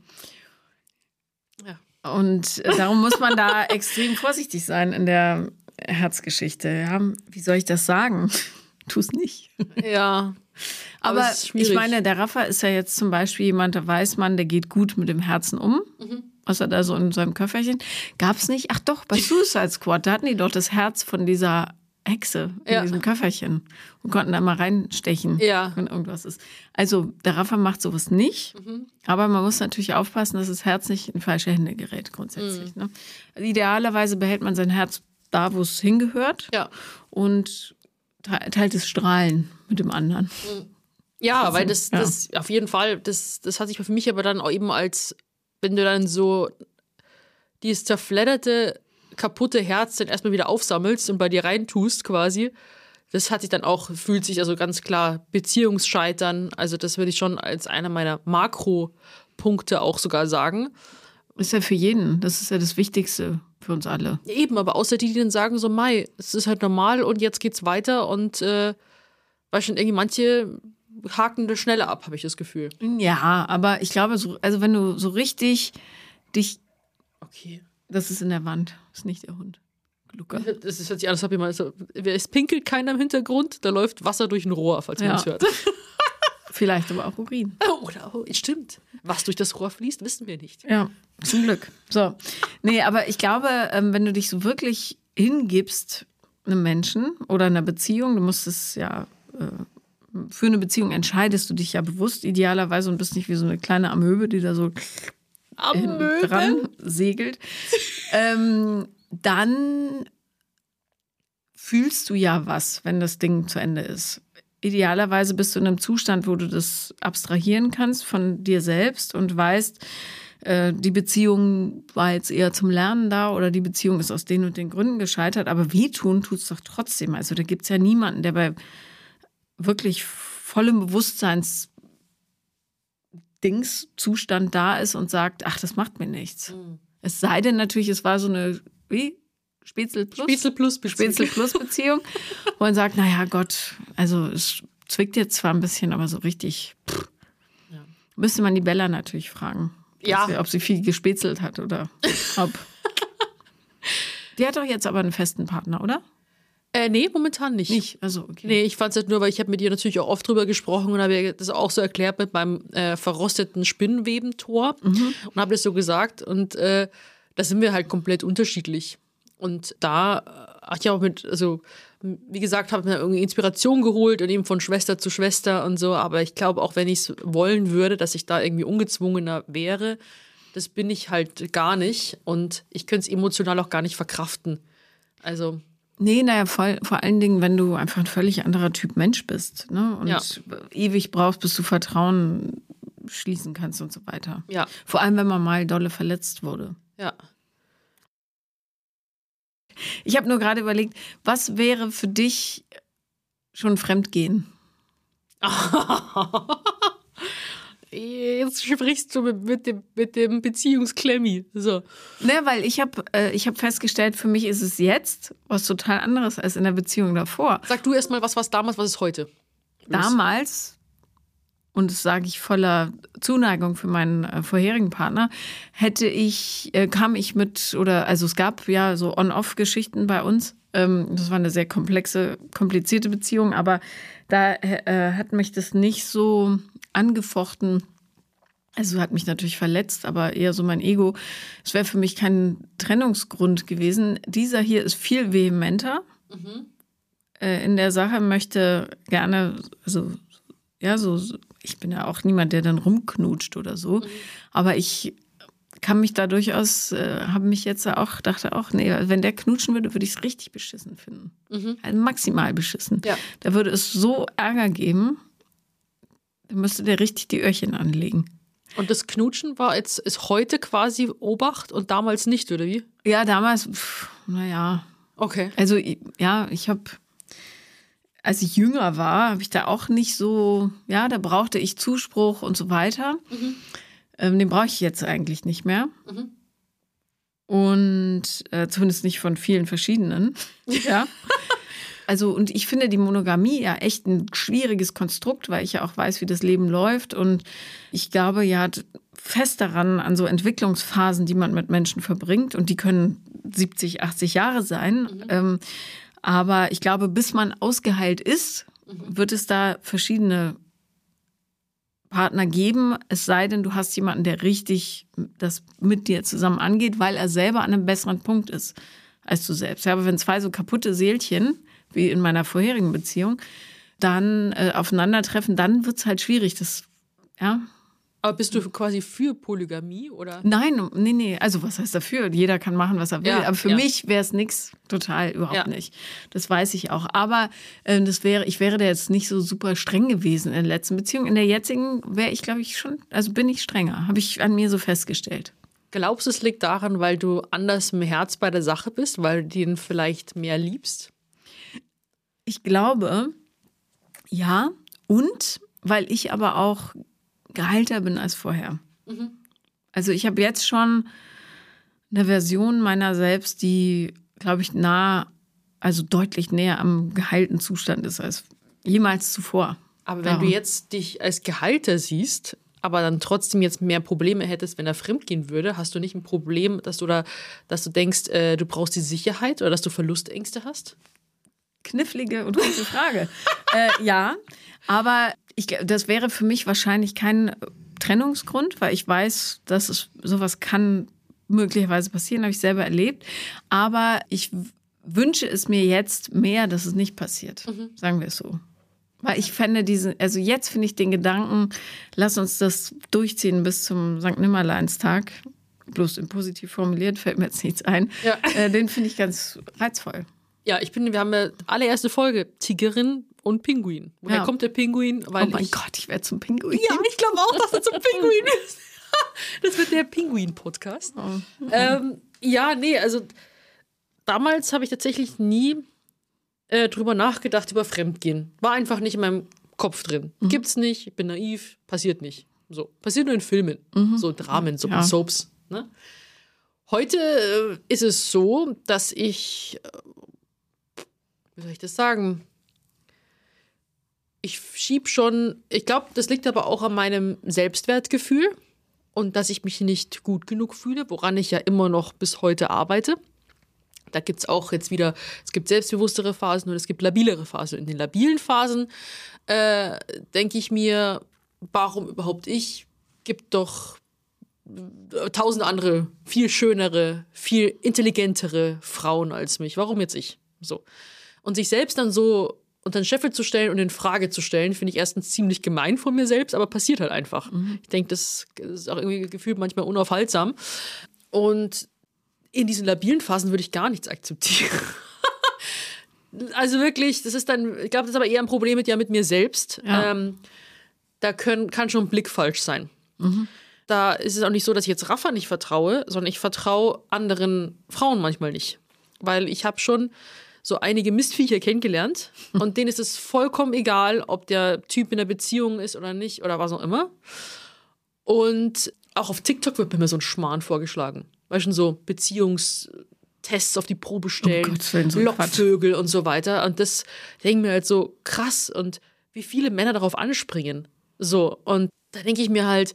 Und darum muss man da (laughs) extrem vorsichtig sein in der Herzgeschichte. Ja? Wie soll ich das sagen? (laughs) Tu es nicht. Ja. (laughs) Aber schwierig. ich meine, der Rafa ist ja jetzt zum Beispiel jemand, da weiß man, der geht gut mit dem Herzen um. Mhm. Was hat er so in seinem Köfferchen? Gab es nicht? Ach doch, bei Suicide Squad, da hatten die doch das Herz von dieser Hexe in Ja. diesem Köfferchen und konnten da mal reinstechen, Ja. wenn irgendwas ist. Also der Rafa macht sowas nicht, Mhm. aber man muss natürlich aufpassen, dass das Herz nicht in falsche Hände gerät grundsätzlich. Mhm. Ne? Idealerweise behält man sein Herz da, wo es hingehört Ja. und te- teilt es Strahlen mit dem anderen. Ja, weil das, das auf jeden Fall, das, das hat sich für mich aber dann auch eben als, wenn du dann so dieses zerfledderte, kaputte Herz dann erstmal wieder aufsammelst und bei dir reintust quasi, das hat sich dann auch, fühlt sich also ganz klar Beziehungsscheitern, also das würde ich schon als einer meiner Makropunkte auch sogar sagen. Ist ja für jeden. Das ist ja das Wichtigste für uns alle. Eben, aber außer die, die dann sagen so, Mai, es ist halt normal und jetzt geht's weiter und äh, weil schon irgendwie manche haken das schneller ab, habe ich das Gefühl. Ja, aber ich glaube, so, also wenn du so richtig dich, Okay. Das ist in der Wand, ist nicht der Hund. Luca. Das ist, an, als ob jemand so, es pinkelt keiner im Hintergrund, da läuft Wasser durch ein Rohr, falls man Ja. es hört. (laughs) Vielleicht aber auch Urin. (laughs) Oder, oh, stimmt. Was durch das Rohr fließt, wissen wir nicht. Ja, zum Glück. So. Nee, aber ich glaube, ähm, wenn du dich so wirklich hingibst einem Menschen oder einer Beziehung, du musst es ja, äh, für eine Beziehung entscheidest du dich ja bewusst idealerweise und bist nicht wie so eine kleine Amöbe, die da so hinten dran segelt, (laughs) ähm, dann fühlst du ja was, wenn das Ding zu Ende ist. Idealerweise bist du in einem Zustand, wo du das abstrahieren kannst von dir selbst und weißt, äh, die Beziehung war jetzt eher zum Lernen da oder die Beziehung ist aus den und den Gründen gescheitert, aber wehtun tut's doch trotzdem. Also da gibt's ja niemanden, der bei wirklich vollem Bewusstseins Dingszustand da ist und sagt, ach, das macht mir nichts. Es sei denn natürlich, es war so eine, wie? Spätzle plus? Spätzle plus Beziehung. Spätzle plus Beziehung, wo man sagt, naja, Gott, also es zwickt jetzt zwar ein bisschen, aber so richtig. Pff. Müsste man die Bella natürlich fragen. Ja. Ob sie- Ob sie viel gespätzelt hat oder ob. (laughs) Die hat doch jetzt aber einen festen Partner, oder? Äh, nee, momentan nicht. Nicht. Also, okay. Nee, ich fand es halt nur, weil ich habe mit ihr natürlich auch oft drüber gesprochen und habe ihr das auch so erklärt mit meinem äh, verrosteten Spinnenwebentor und habe das so gesagt und äh, da sind wir halt komplett unterschiedlich. Und da äh, habe ich auch mit, also wie gesagt, habe mir irgendwie Inspiration geholt und eben von Schwester zu Schwester und so, aber ich glaube auch, wenn ich es wollen würde, dass ich da irgendwie ungezwungener wäre, das bin ich halt gar nicht und ich könnte es emotional auch gar nicht verkraften. Also Nee, naja, vor, vor allen Dingen, wenn du einfach ein völlig anderer Typ Mensch bist ne? und Ja. ewig brauchst, bis du Vertrauen schließen kannst und so weiter. ja, Vor allem, wenn man mal dolle verletzt wurde. ja. Ich habe nur gerade überlegt, was wäre für dich schon Fremdgehen? (laughs) Jetzt sprichst du mit, mit, dem, mit dem Beziehungsklemmi. So. Ne, weil ich habe äh, ich hab festgestellt, für mich ist es jetzt was total anderes als in der Beziehung davor. Sag du erstmal, was war damals, was ist heute? Damals, und das sage ich voller Zuneigung für meinen äh, vorherigen Partner, hätte ich, äh, kam ich mit, oder also es gab ja so On-Off-Geschichten bei uns. Ähm, das war eine sehr komplexe, komplizierte Beziehung, aber da äh, hat mich das nicht so angefochten, Also hat mich natürlich verletzt, aber eher so mein Ego. Es wäre für mich kein Trennungsgrund gewesen. Dieser hier ist viel vehementer äh, in der Sache, möchte gerne, also ja, so- ich bin ja auch niemand, der dann rumknutscht oder so, aber ich kann mich da durchaus, äh, habe mich jetzt auch, dachte auch, nee, wenn der knutschen würde, würde ich es richtig beschissen finden. Also maximal beschissen. Ja. Da würde es so Ärger geben, da müsste der richtig die Öhrchen anlegen. Und das Knutschen war jetzt, ist heute quasi Obacht und damals nicht, oder wie? Ja, damals, pff, naja, Okay. also ja, ich habe, als ich jünger war, habe ich da auch nicht so, ja, da brauchte ich Zuspruch und so weiter. Ähm, den brauche ich jetzt eigentlich nicht mehr. Und äh, zumindest nicht von vielen verschiedenen. (laughs) Ja. Also, und ich finde die Monogamie ja echt ein schwieriges Konstrukt, weil ich ja auch weiß, wie das Leben läuft. Und ich glaube ja fest daran, an so Entwicklungsphasen, die man mit Menschen verbringt. Und die können 70, 80 Jahre sein. Ähm, aber ich glaube, bis man ausgeheilt ist, wird es da verschiedene Partner geben, es sei denn, du hast jemanden, der richtig das mit dir zusammen angeht, weil er selber an einem besseren Punkt ist als du selbst. Ja, aber wenn zwei so kaputte Seelchen, wie in meiner vorherigen Beziehung, dann äh, aufeinandertreffen, dann wird's halt schwierig. Das, ja. Aber bist du quasi für Polygamie oder? Nein, nee, nee. Also was heißt dafür? Jeder kann machen, was er will. Ja, aber für ja. mich wäre es nix, total überhaupt Ja. nicht. Das weiß ich auch. Aber ähm, das wäre, ich wäre da jetzt nicht so super streng gewesen in der letzten Beziehung. In der jetzigen wäre ich, glaube ich, schon, also bin ich strenger. Habe ich an mir so festgestellt. Glaubst du, es liegt daran, weil du anders im Herz bei der Sache bist, weil du den vielleicht mehr liebst? Ich glaube, ja. Und weil ich aber auch geheilter bin als vorher. Also ich habe jetzt schon eine Version meiner selbst, die, glaube ich, nah, also deutlich näher am geheilten Zustand ist als jemals zuvor. Aber wenn Darum. du jetzt dich als Gehalter siehst, aber dann trotzdem jetzt mehr Probleme hättest, wenn er fremdgehen würde, hast du nicht ein Problem, dass du da, dass du denkst, äh, du brauchst die Sicherheit oder dass du Verlustängste hast? knifflige und gute Frage. (laughs) äh, ja, aber ich, das wäre für mich wahrscheinlich kein Trennungsgrund, weil ich weiß, dass es sowas kann möglicherweise passieren, habe ich selber erlebt. Aber ich wünsche es mir jetzt mehr, dass es nicht passiert. Sagen wir es so. Weil ich fände diesen, also jetzt finde ich den Gedanken, lass uns das durchziehen bis zum St. Nimmerleinstag. Bloß im positiv formuliert, fällt mir jetzt nichts ein. Ja. Äh, den finde ich ganz reizvoll. Ja, ich bin, wir haben ja allererste Folge Tigerin und Pinguin. Woher Ja. kommt der Pinguin? Weil Oh mein ich, Gott, ich werde zum Pinguin. Ja, ich glaube auch, dass er zum Pinguin (laughs) ist. (laughs) Das wird der Pinguin-Podcast. (laughs) Ähm, ja, nee, also damals habe ich tatsächlich nie äh, drüber nachgedacht, über Fremdgehen. War einfach nicht in meinem Kopf drin. Gibt's nicht, ich bin naiv, passiert nicht. So, passiert nur in Filmen, so Dramen, so Ja. Soaps. Ne? Heute äh, ist es so, dass ich, äh, wie soll ich das sagen? Ich schieb schon, ich glaube, das liegt aber auch an meinem Selbstwertgefühl und dass ich mich nicht gut genug fühle, woran ich ja immer noch bis heute arbeite. Da gibt es auch jetzt wieder, es gibt selbstbewusstere Phasen und es gibt labilere Phasen. In den labilen Phasen äh, denke ich mir, warum überhaupt ich? Gibt doch äh, tausend andere, viel schönere, viel intelligentere Frauen als mich. Warum jetzt ich? So. Und sich selbst dann so unter den Scheffel zu stellen und in Frage zu stellen, finde ich erstens ziemlich gemein von mir selbst, aber passiert halt einfach. Ich denke, das ist auch irgendwie gefühlt manchmal unaufhaltsam. Und in diesen labilen Phasen würde ich gar nichts akzeptieren. (laughs) also wirklich, das ist dann, ich glaube, das ist aber eher ein Problem mit ja mit mir selbst. Ja. Ähm, da können, kann schon ein Blick falsch sein. Da ist es auch nicht so, dass ich jetzt Rafa nicht vertraue, sondern ich vertraue anderen Frauen manchmal nicht. Weil ich habe schon so einige Mistviecher kennengelernt (laughs) und denen ist es vollkommen egal, ob der Typ in der Beziehung ist oder nicht oder was auch immer. Und auch auf TikTok wird mir so ein Schmarrn vorgeschlagen. Weißt du, so Beziehungstests auf die Probe stellen, Um Gottes Willen, so Lockvögel und so weiter. Und das denke ich mir halt so krass und wie viele Männer darauf anspringen. So, und da denke ich mir halt,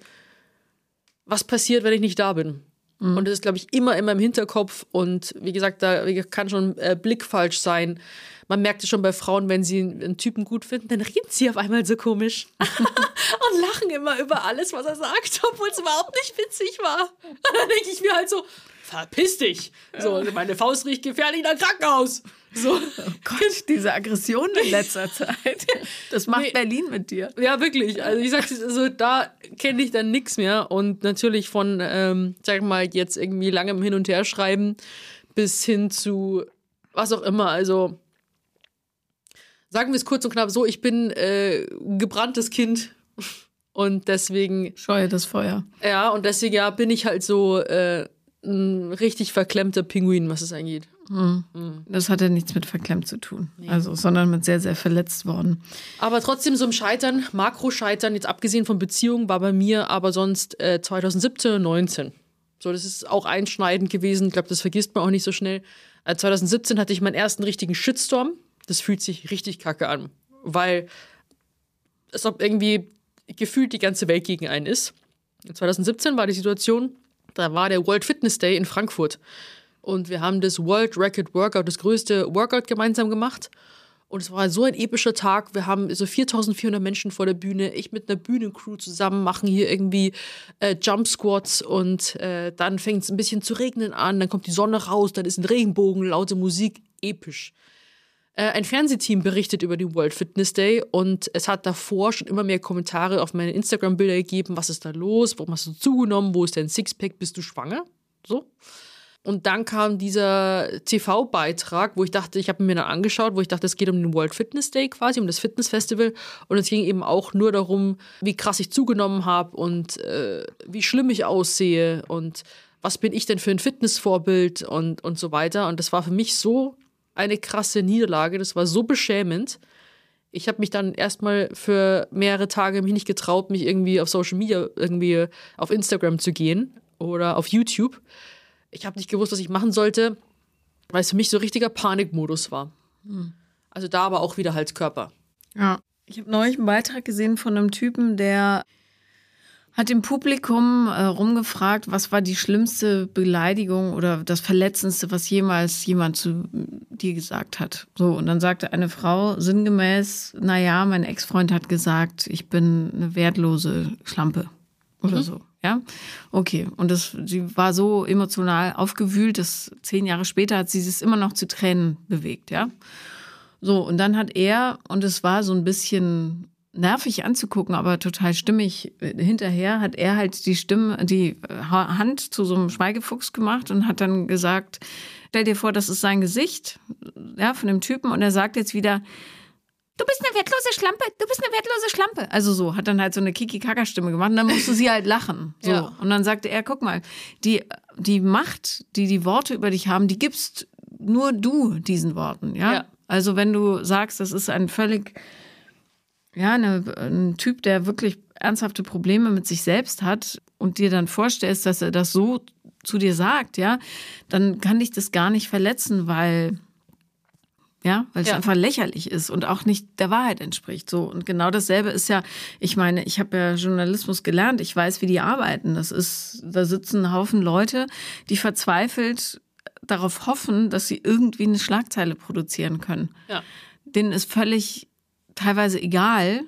was passiert, wenn ich nicht da bin? Und das ist, glaube ich, immer in meinem Hinterkopf. Und wie gesagt, da kann schon äh, Blick falsch sein. Man merkt es schon bei Frauen, wenn sie einen Typen gut finden, dann reden sie auf einmal so komisch (laughs) und lachen immer über alles, was er sagt, obwohl es überhaupt nicht witzig war. Und (laughs) dann denke ich mir halt so, verpiss dich. So, meine Faust riecht gefährlich nach Krankenhaus. So. Oh Gott, diese Aggression in letzter Zeit. Das macht Nee. Berlin mit dir. Ja, wirklich. Also ich sag's, also da kenne ich dann nichts mehr. Und natürlich von, ähm, sag mal, jetzt irgendwie langem Hin und Her schreiben bis hin zu was auch immer. Also sagen wir es kurz und knapp so, ich bin äh, gebranntes Kind. Und deswegen, Scheue das Feuer. ja, und deswegen ja, bin ich halt so äh, ein richtig verklemmter Pinguin, was es angeht. Das hat ja nichts mit verklemmt zu tun. Also, sondern mit sehr, sehr verletzt worden. Aber trotzdem so im Scheitern, Makro-Scheitern, jetzt abgesehen von Beziehungen, war bei mir aber sonst äh, 2017 und 19. So, das ist auch einschneidend gewesen. Ich glaube, das vergisst man auch nicht so schnell. Äh, 2017 hatte ich meinen ersten richtigen Shitstorm. Das fühlt sich richtig kacke an, weil es ob irgendwie gefühlt die ganze Welt gegen einen ist. 2017 war die Situation, da war der World Fitness Day in Frankfurt. Und wir haben das World Record Workout, das größte Workout gemeinsam gemacht. Und es war so ein epischer Tag. Wir haben so 4400 Menschen vor der Bühne. Ich mit einer Bühnencrew zusammen machen hier irgendwie äh, Jump Squats und äh, dann fängt es ein bisschen zu regnen an. Dann kommt die Sonne raus, dann ist ein Regenbogen, laute Musik, episch. Äh, ein Fernsehteam berichtet über den World Fitness Day und es hat davor schon immer mehr Kommentare auf meine Instagram-Bilder gegeben. Was ist da los? Warum hast du zugenommen? Wo ist dein Sixpack? Bist du schwanger? So. Und dann kam dieser TV-Beitrag, wo ich dachte, ich habe mir dann angeschaut, wo ich dachte, es geht um den World Fitness Day quasi, um das Fitnessfestival. Und es ging eben auch nur darum, wie krass ich zugenommen habe und äh, wie schlimm ich aussehe und was bin ich denn für ein Fitnessvorbild und, und so weiter. Und das war für mich so eine krasse Niederlage, das war so beschämend. Ich habe mich dann erstmal für mehrere Tage mich nicht getraut, mich irgendwie auf Social Media, irgendwie auf Instagram zu gehen oder auf YouTube. Ich habe nicht gewusst, was ich machen sollte, weil es für mich so richtiger Panikmodus war. Also da aber auch wieder halt Körper. Ja. Ich habe neulich einen Beitrag gesehen von einem Typen, der hat im Publikum äh, rumgefragt, was war die schlimmste Beleidigung oder das Verletzendste, was jemals jemand zu dir gesagt hat. So, und dann sagte eine Frau sinngemäß, naja, mein Ex-Freund hat gesagt, ich bin eine wertlose Schlampe oder so. Ja, okay. Und das, sie war so emotional aufgewühlt, dass zehn Jahre später hat sie es immer noch zu Tränen bewegt, ja. So, und dann hat er, und es war so ein bisschen nervig anzugucken, aber total stimmig äh, hinterher, hat er halt die Stimme, die äh, Ha- Hand zu so einem Schweigefuchs gemacht und hat dann gesagt, stell dir vor, das ist sein Gesicht, ja, von dem Typen, und er sagt jetzt wieder, du bist eine wertlose Schlampe, du bist eine wertlose Schlampe. Also so, hat dann halt so eine Kiki-Kaka-Stimme gemacht und dann musste sie halt lachen. So. Ja. Und dann sagte er, guck mal, die, die Macht, die die Worte über dich haben, die gibst nur du diesen Worten, ja? Ja. Also wenn du sagst, das ist ein völlig, ja, eine, ein Typ, der wirklich ernsthafte Probleme mit sich selbst hat und dir dann vorstellst, dass er das so zu dir sagt, ja, dann kann dich das gar nicht verletzen, weil ja, weil es Ja. einfach lächerlich ist und auch nicht der Wahrheit entspricht. So und genau dasselbe ist ja, ich meine, ich habe ja Journalismus gelernt, ich weiß, wie die arbeiten. Das ist, da sitzen ein Haufen Leute, die verzweifelt darauf hoffen, dass sie irgendwie eine Schlagzeile produzieren können. Ja. Denen ist völlig teilweise egal,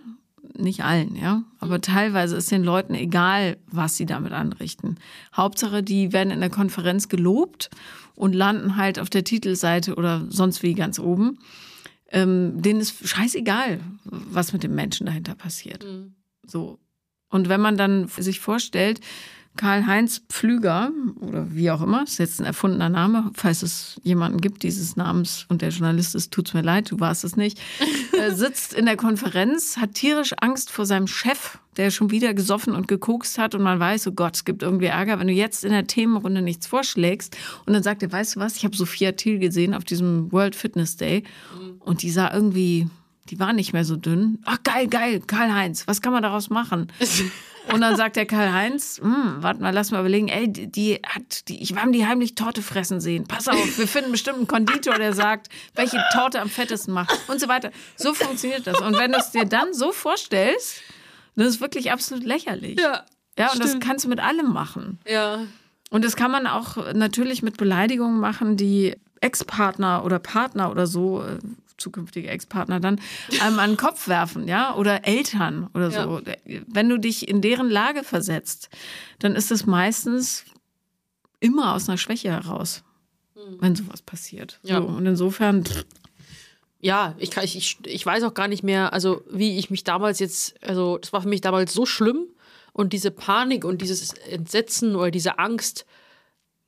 nicht allen, ja, aber teilweise ist den Leuten egal, was sie damit anrichten. Hauptsache, die werden in der Konferenz gelobt und landen halt auf der Titelseite oder sonst wie ganz oben. Ähm, denen ist scheißegal, was mit dem Menschen dahinter passiert. So. Und wenn man dann sich vorstellt, Karl-Heinz Pflüger oder wie auch immer, ist jetzt ein erfundener Name, falls es jemanden gibt dieses Namens und der Journalist ist, tut's mir leid, du warst es nicht, (laughs) äh, sitzt in der Konferenz, hat tierisch Angst vor seinem Chef, der schon wieder gesoffen und gekokst hat und man weiß, oh Gott, es gibt irgendwie Ärger, wenn du jetzt in der Themenrunde nichts vorschlägst und dann sagt er, weißt du was, ich habe Sophia Thiel gesehen auf diesem World Fitness Day und die sah irgendwie, die war nicht mehr so dünn. Ach geil, geil, Karl-Heinz, was kann man daraus machen? (laughs) Und dann sagt der Karl-Heinz, hm, warte mal, lass mal überlegen, ey, die, die hat, die, ich wir haben die heimlich Torte fressen sehen. Pass auf, wir finden bestimmt einen Konditor, der sagt, welche Torte am fettesten macht und so weiter. So funktioniert das. Und wenn du es dir dann so vorstellst, das ist wirklich absolut lächerlich. Ja, Ja, und das stimmt. kannst du mit allem machen. Ja. Und das kann man auch natürlich mit Beleidigungen machen, die Ex-Partner oder Partner oder so, äh, zukünftige Ex-Partner dann einem an den Kopf werfen, ja, oder Eltern oder so. Wenn du dich in deren Lage versetzt, dann ist es meistens immer aus einer Schwäche heraus, wenn sowas passiert. Ja. So, und insofern, pff, Ja, ich, kann, ich, ich, ich weiß auch gar nicht mehr, also wie ich mich damals jetzt, also das war für mich damals so schlimm und diese Panik und dieses Entsetzen oder diese Angst,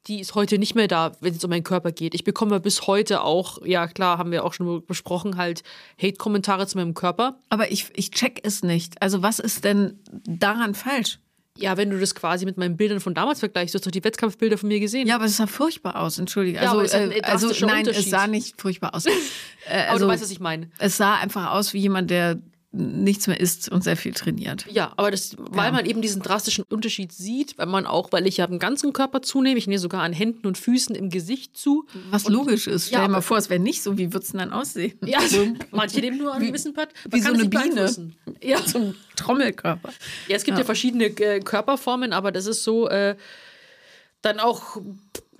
die ist heute nicht mehr da, wenn es um meinen Körper geht. Ich bekomme bis heute auch, ja klar, haben wir auch schon besprochen, halt Hate-Kommentare zu meinem Körper. aber ich, ich check es nicht. Also was ist denn daran falsch? Ja, wenn du das quasi mit meinen Bildern von damals vergleichst, du hast doch die Wettkampfbilder von mir gesehen. Ja, aber es sah furchtbar aus, entschuldige. Ja, Also, aber äh, also nein, es sah nicht furchtbar aus. (laughs) Äh, aber also, du weißt, was ich meine. es sah einfach aus wie jemand, der nichts mehr isst und sehr viel trainiert. Ja, aber das, weil Ja. man eben diesen drastischen Unterschied sieht, weil man auch, weil ich ja am ganzen Körper zunehme, ich nehme sogar an Händen und Füßen im Gesicht zu. Was logisch ist. Stell Ja, dir mal vor, es wäre nicht so. Wie würde es denn dann aussehen? (laughs) Ja, (laughs) manche nehmen nur an einem gewissen Part. Man Wie kann so eine Biene. (laughs) Ja. So ein Trommelkörper. ja, es gibt ja, verschiedene äh, Körperformen, aber das ist so, äh, dann auch,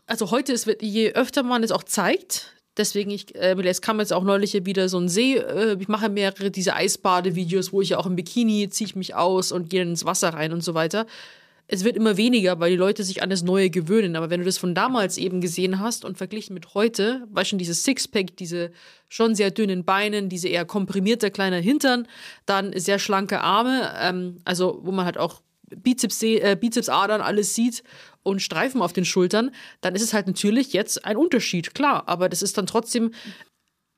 also heute ist, je öfter man es auch zeigt, deswegen, ich, äh, es kam jetzt auch neulich wieder so ein See, äh, ich mache mehrere diese Eisbadevideos, wo ich ja auch im Bikini ziehe ich mich aus und gehe ins Wasser rein und so weiter. Es wird immer weniger, weil die Leute sich an das Neue gewöhnen. Aber wenn du das von damals eben gesehen hast und verglichen mit heute, war schon dieses Sixpack, diese schon sehr dünnen Beinen, diese eher komprimierte kleine Hintern, dann sehr schlanke Arme, ähm, also wo man halt auch Bizeps, äh, Bizepsadern alles sieht und Streifen auf den Schultern, dann ist es halt natürlich jetzt ein Unterschied, klar. Aber das ist dann trotzdem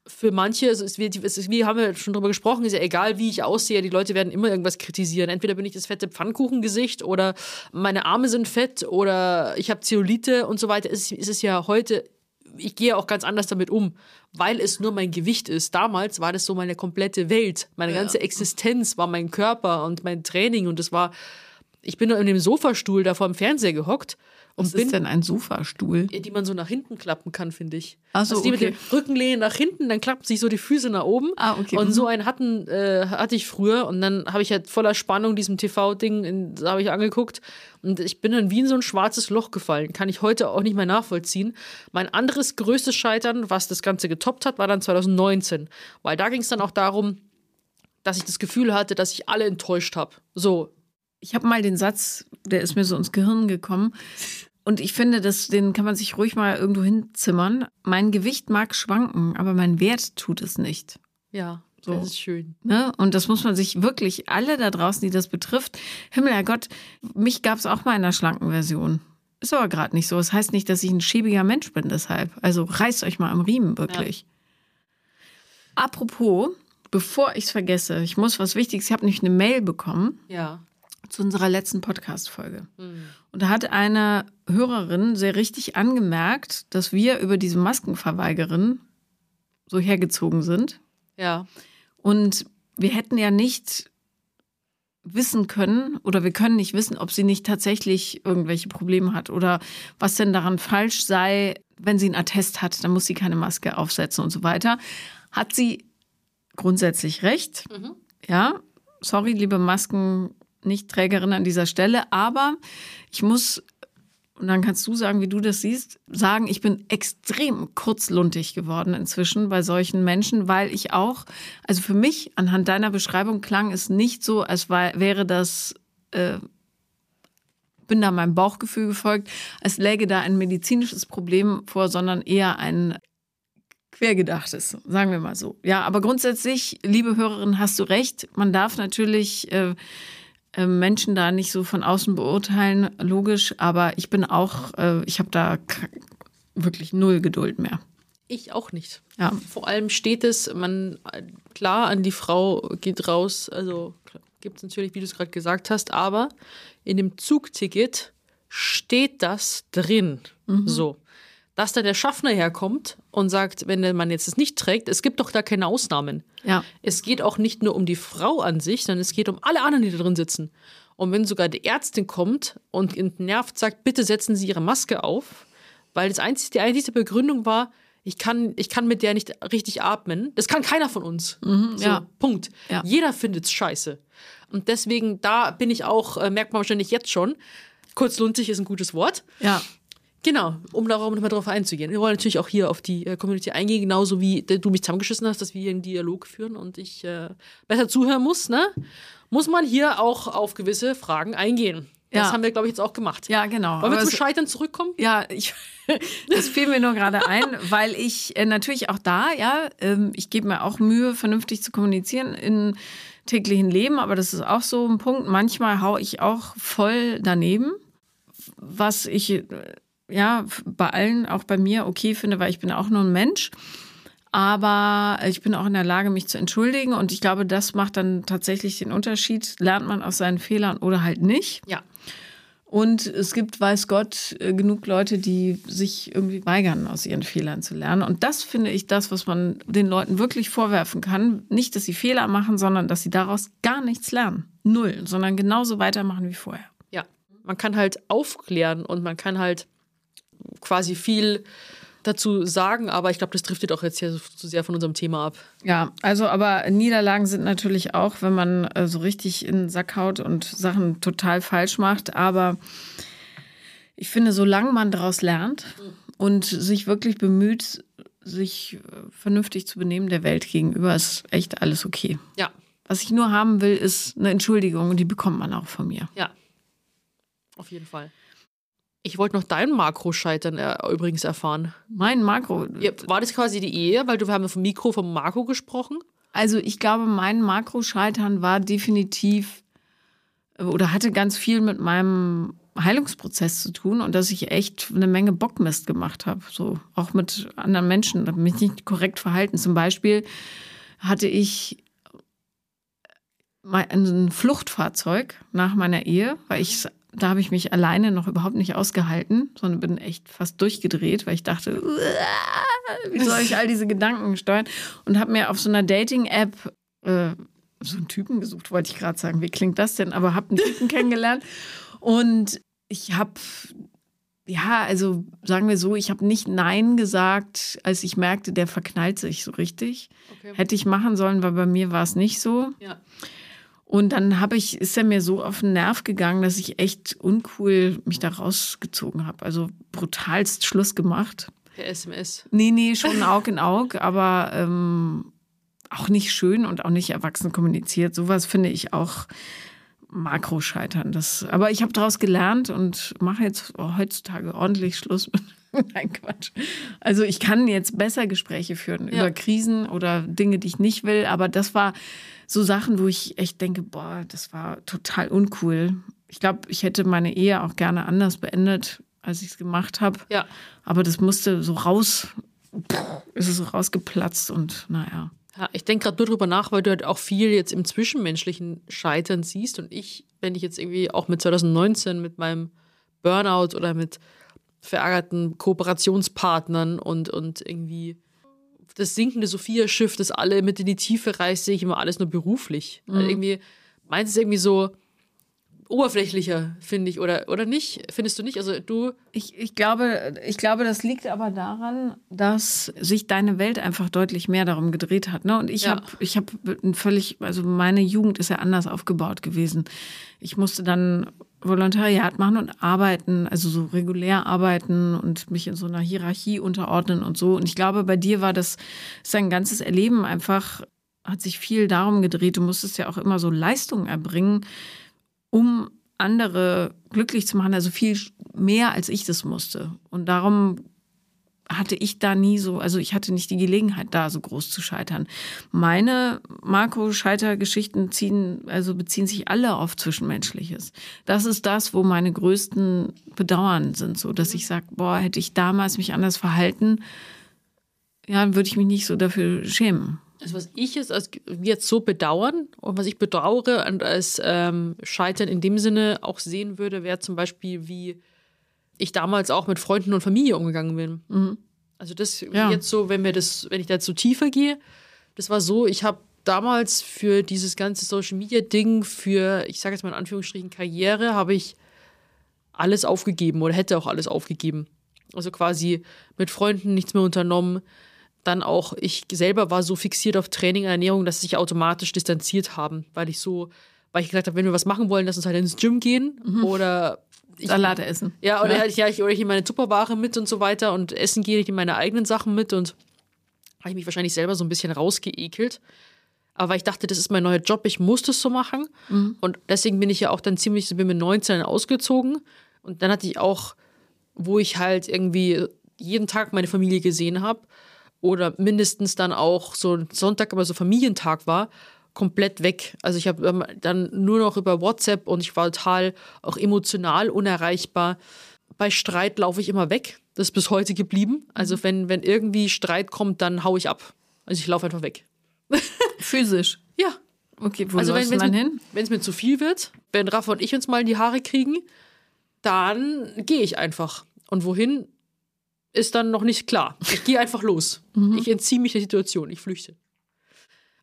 für manche, also es wird, es ist, wie haben wir schon drüber gesprochen, ist ja egal, wie ich aussehe, die Leute werden immer irgendwas kritisieren. Entweder bin ich das fette Pfannkuchengesicht oder meine Arme sind fett oder ich habe Zellulite und so weiter. Es ist, es ja heute, ich gehe auch ganz anders damit um, weil es nur mein Gewicht ist. Damals war das so meine komplette Welt. Meine ganze Existenz war mein Körper und mein Training und das war, ich bin in dem Sofastuhl da vor dem Fernseher gehockt und Was bin ist denn ein Sofastuhl? die man so nach hinten klappen kann, finde ich. Ach so, also die okay. mit dem Rückenlehnen nach hinten, dann klappen sich so die Füße nach oben. Ah, okay, Und mhm. so einen hatten, äh, hatte ich früher und dann habe ich halt voller Spannung diesem TV-Ding, habe ich angeguckt und ich bin dann wie in so ein schwarzes Loch gefallen. Kann ich heute auch nicht mehr nachvollziehen. Mein anderes größtes Scheitern, was das Ganze getoppt hat, war dann 2019. Weil da ging es dann auch darum, dass ich das Gefühl hatte, dass ich alle enttäuscht habe. So, Ich habe mal den Satz, der ist mir so ins Gehirn gekommen. Und ich finde, das, den kann man sich ruhig mal irgendwo hinzimmern. Mein Gewicht mag schwanken, aber mein Wert tut es nicht. ja, So. das ist schön. Ne? Und das muss man sich wirklich, alle da draußen, die das betrifft, Himmel, Herrgott, mich gab es auch mal in einer schlanken Version. Ist aber gerade nicht so. Das heißt nicht, dass ich ein schäbiger Mensch bin deshalb. Also reißt euch mal am Riemen, wirklich. Apropos, bevor ich es vergesse, ich muss was Wichtiges, ich habe nämlich eine Mail bekommen Ja. Zu unserer letzten Podcast-Folge. Und da hat eine Hörerin sehr richtig angemerkt, dass wir über diese Maskenverweigerin so hergezogen sind. Ja. Und wir hätten ja nicht wissen können oder wir können nicht wissen, ob sie nicht tatsächlich irgendwelche Probleme hat oder was denn daran falsch sei, wenn sie einen Attest hat, dann muss sie keine Maske aufsetzen und so weiter. Hat sie grundsätzlich recht. Ja, sorry, liebe Masken-Nicht-Trägerin an dieser Stelle, aber ich muss und dann kannst du sagen, wie du das siehst, sagen, ich bin extrem kurzluntig geworden inzwischen bei solchen Menschen, weil ich auch, also für mich anhand deiner Beschreibung klang es nicht so, als war, wäre das, äh, bin da meinem Bauchgefühl gefolgt, als läge da ein medizinisches Problem vor, sondern eher ein quergedachtes, sagen wir mal so. Ja, aber grundsätzlich, liebe Hörerin, hast du recht. Man darf natürlich äh, Menschen da nicht so von außen beurteilen, logisch, aber ich bin auch, äh, ich habe da wirklich null Geduld mehr. Ich auch nicht. Ja. Vor allem steht es, man, klar, an die Frau geht raus, also gibt es natürlich, wie du es gerade gesagt hast, aber in dem Zugticket steht das drin. So. Dass da der Schaffner herkommt und sagt, wenn der Mann jetzt es nicht trägt, es gibt doch da keine Ausnahmen. Ja. Es geht auch nicht nur um die Frau an sich, sondern es geht um alle anderen, die da drin sitzen. Und wenn sogar die Ärztin kommt und ihn nervt, sagt, bitte setzen Sie Ihre Maske auf, weil das einzige, die einzige Begründung war, ich kann, ich kann mit der nicht richtig atmen. Das kann keiner von uns. so, ja. Punkt. Ja. Jeder findet's scheiße. Und deswegen, da bin ich auch, äh, merkt man wahrscheinlich jetzt schon, Kurzlunzig ist ein gutes Wort. Ja. Genau, um darauf nochmal drauf einzugehen. Wir wollen natürlich auch hier auf die äh, Community eingehen, genauso wie du mich zusammengeschissen hast, dass wir hier einen Dialog führen und ich äh, besser zuhören muss, ne? Muss man hier auch auf gewisse Fragen eingehen. Das Ja. haben wir, glaube ich, jetzt auch gemacht. Ja, genau. Wollen wir zum Scheitern zurückkommen? Ja, ich, (laughs) das fiel mir nur gerade ein, weil ich äh, natürlich auch da, ja, ähm, ich gebe mir auch Mühe, vernünftig zu kommunizieren im täglichen Leben, aber das ist auch so ein Punkt. Manchmal hau ich auch voll daneben, was ich äh, ja bei allen, auch bei mir, okay finde, weil ich bin auch nur ein Mensch. Aber ich bin auch in der Lage, mich zu entschuldigen. Und ich glaube, das macht dann tatsächlich den Unterschied. Lernt man aus seinen Fehlern oder halt nicht. Ja. Und es gibt, weiß Gott, äh, genug Leute, die sich irgendwie weigern, aus ihren Fehlern zu lernen. Und das finde ich das, was man den Leuten wirklich vorwerfen kann. Nicht, dass sie Fehler machen, sondern dass sie daraus gar nichts lernen. Null, sondern genauso weitermachen wie vorher. Ja. Man kann halt aufklären und man kann halt quasi viel dazu sagen, aber ich glaube, das driftet auch jetzt hier so- zu sehr von unserem Thema ab. Ja, also aber Niederlagen sind natürlich auch, wenn man äh, so richtig in den Sack haut und Sachen total falsch macht. Aber ich finde, solange man daraus lernt und sich wirklich bemüht, sich äh, vernünftig zu benehmen der Welt gegenüber, ist echt alles okay. Ja, Was ich nur haben will, ist eine Entschuldigung und die bekommt man auch von mir. ja. Auf jeden Fall. Ich wollte noch dein Makro-Scheitern äh, übrigens erfahren. Mein Makro. Ja, war das quasi die Ehe? Weil du wir haben vom Mikro vom Marco gesprochen. Also ich glaube, mein Makroscheitern war definitiv äh, oder hatte ganz viel mit meinem Heilungsprozess zu tun und dass ich echt eine Menge Bockmist gemacht habe. So auch mit anderen Menschen, habe mich nicht korrekt verhalten. Zum Beispiel hatte ich mal ein Fluchtfahrzeug nach meiner Ehe, weil ich da habe ich mich alleine noch überhaupt nicht ausgehalten, sondern bin echt fast durchgedreht, weil ich dachte, "Uah, wie soll ich all diese Gedanken steuern? Und habe mir auf so einer Dating-App äh, so einen Typen gesucht, wollte ich gerade sagen. Wie klingt das denn? Aber habe einen Typen (laughs) kennengelernt und ich habe ja, also sagen wir so, ich habe nicht Nein gesagt, als ich merkte, der verknallt sich so richtig. Okay. Hätte ich machen sollen, weil bei mir war es nicht so. Ja. Und dann habe ich, ist er mir so auf den Nerv gegangen, dass ich echt uncool mich da rausgezogen habe. Also brutalst Schluss gemacht. Per SMS. Nee, nee, schon (laughs) Aug in Aug, aber ähm, auch nicht schön und auch nicht erwachsen kommuniziert. Sowas finde ich auch Makroscheitern. Das, aber ich habe daraus gelernt und mache jetzt heutzutage ordentlich Schluss mit. (laughs) Nein, Quatsch. Also ich kann jetzt besser Gespräche führen Ja. über Krisen oder Dinge, die ich nicht will. Aber das war so Sachen, wo ich echt denke, boah, das war total uncool. Ich glaube, ich hätte meine Ehe auch gerne anders beendet, als ich es gemacht habe. Ja. Aber das musste so raus, ist es so rausgeplatzt und naja. Ja, ich denke gerade nur drüber nach, weil du halt auch viel jetzt im zwischenmenschlichen Scheitern siehst. Und ich, wenn ich jetzt irgendwie auch mit 2019 mit meinem Burnout oder mit verärgerten Kooperationspartnern und, und irgendwie das sinkende Sophia-Schiff, das alle mit in die Tiefe reißt, sehe ich immer alles nur beruflich. Also irgendwie, meins ist irgendwie so oberflächlicher, finde ich, oder, oder nicht? Findest du nicht? Also du, Ich, ich, glaube, ich glaube, das liegt aber daran, dass sich deine Welt einfach deutlich mehr darum gedreht hat. Ne? Und ich Ja. habe ich hab ein völlig, also meine Jugend ist ja anders aufgebaut gewesen. Ich musste dann Volontariat machen und arbeiten, also so regulär arbeiten und mich in so einer Hierarchie unterordnen und so. Und ich glaube, bei dir war das sein ganzes Erleben einfach, hat sich viel darum gedreht. Du musstest ja auch immer so Leistungen erbringen, um andere glücklich zu machen, also viel mehr als ich das musste. Und darum hatte ich da nie so, also ich hatte nicht die Gelegenheit, da so groß zu scheitern. Meine Marco-Scheitergeschichten ziehen, also beziehen sich alle auf Zwischenmenschliches. Das ist das, wo meine größten Bedauern sind, so dass ich sage, boah, hätte ich damals mich anders verhalten, ja, würde ich mich nicht so dafür schämen. also was ich jetzt, als, jetzt so bedauern und was ich bedauere und als ähm, Scheitern in dem Sinne auch sehen würde, wäre zum Beispiel, wie ich damals auch mit Freunden und Familie umgegangen bin. Also das Ja. jetzt so, wenn wir das, wenn ich da so tiefer gehe, das war so, ich habe damals für dieses ganze Social Media Ding, für, ich sage jetzt mal in Anführungsstrichen Karriere, habe ich alles aufgegeben oder hätte auch alles aufgegeben. Also quasi mit Freunden nichts mehr unternommen. Dann auch, ich selber war so fixiert auf Training und Ernährung, dass sie sich automatisch distanziert haben, weil ich so, weil ich gesagt habe, wenn wir was machen wollen, lass uns halt ins Gym gehen oder ich, Salate essen. Ja, oder Ne? halt, ja, ich, oder ich nehme meine Tupperware mit und so weiter und essen gehe ich in meine eigenen Sachen mit und habe ich mich wahrscheinlich selber so ein bisschen rausgeekelt. Aber ich dachte, das ist mein neuer Job, ich muss das so machen. Und deswegen bin ich ja auch dann ziemlich, bin mit 19 ausgezogen. Und dann hatte ich auch, wo ich halt irgendwie jeden Tag meine Familie gesehen habe oder mindestens dann auch so ein Sonntag, aber so Familientag war, komplett weg. Also ich habe ähm, dann nur noch über WhatsApp und ich war total auch emotional unerreichbar. Bei Streit laufe ich immer weg. Das ist bis heute geblieben. Also wenn, wenn irgendwie Streit kommt, dann hau ich ab. Also ich laufe einfach weg. (laughs) Physisch. Ja. Okay, wo Also wenn es dann mir, hin? wenn's mir zu viel wird, wenn Rafa und ich uns mal in die Haare kriegen, dann gehe ich einfach. Und wohin ist dann noch nicht klar. Ich gehe einfach los. Ich entziehe mich der Situation. Ich flüchte.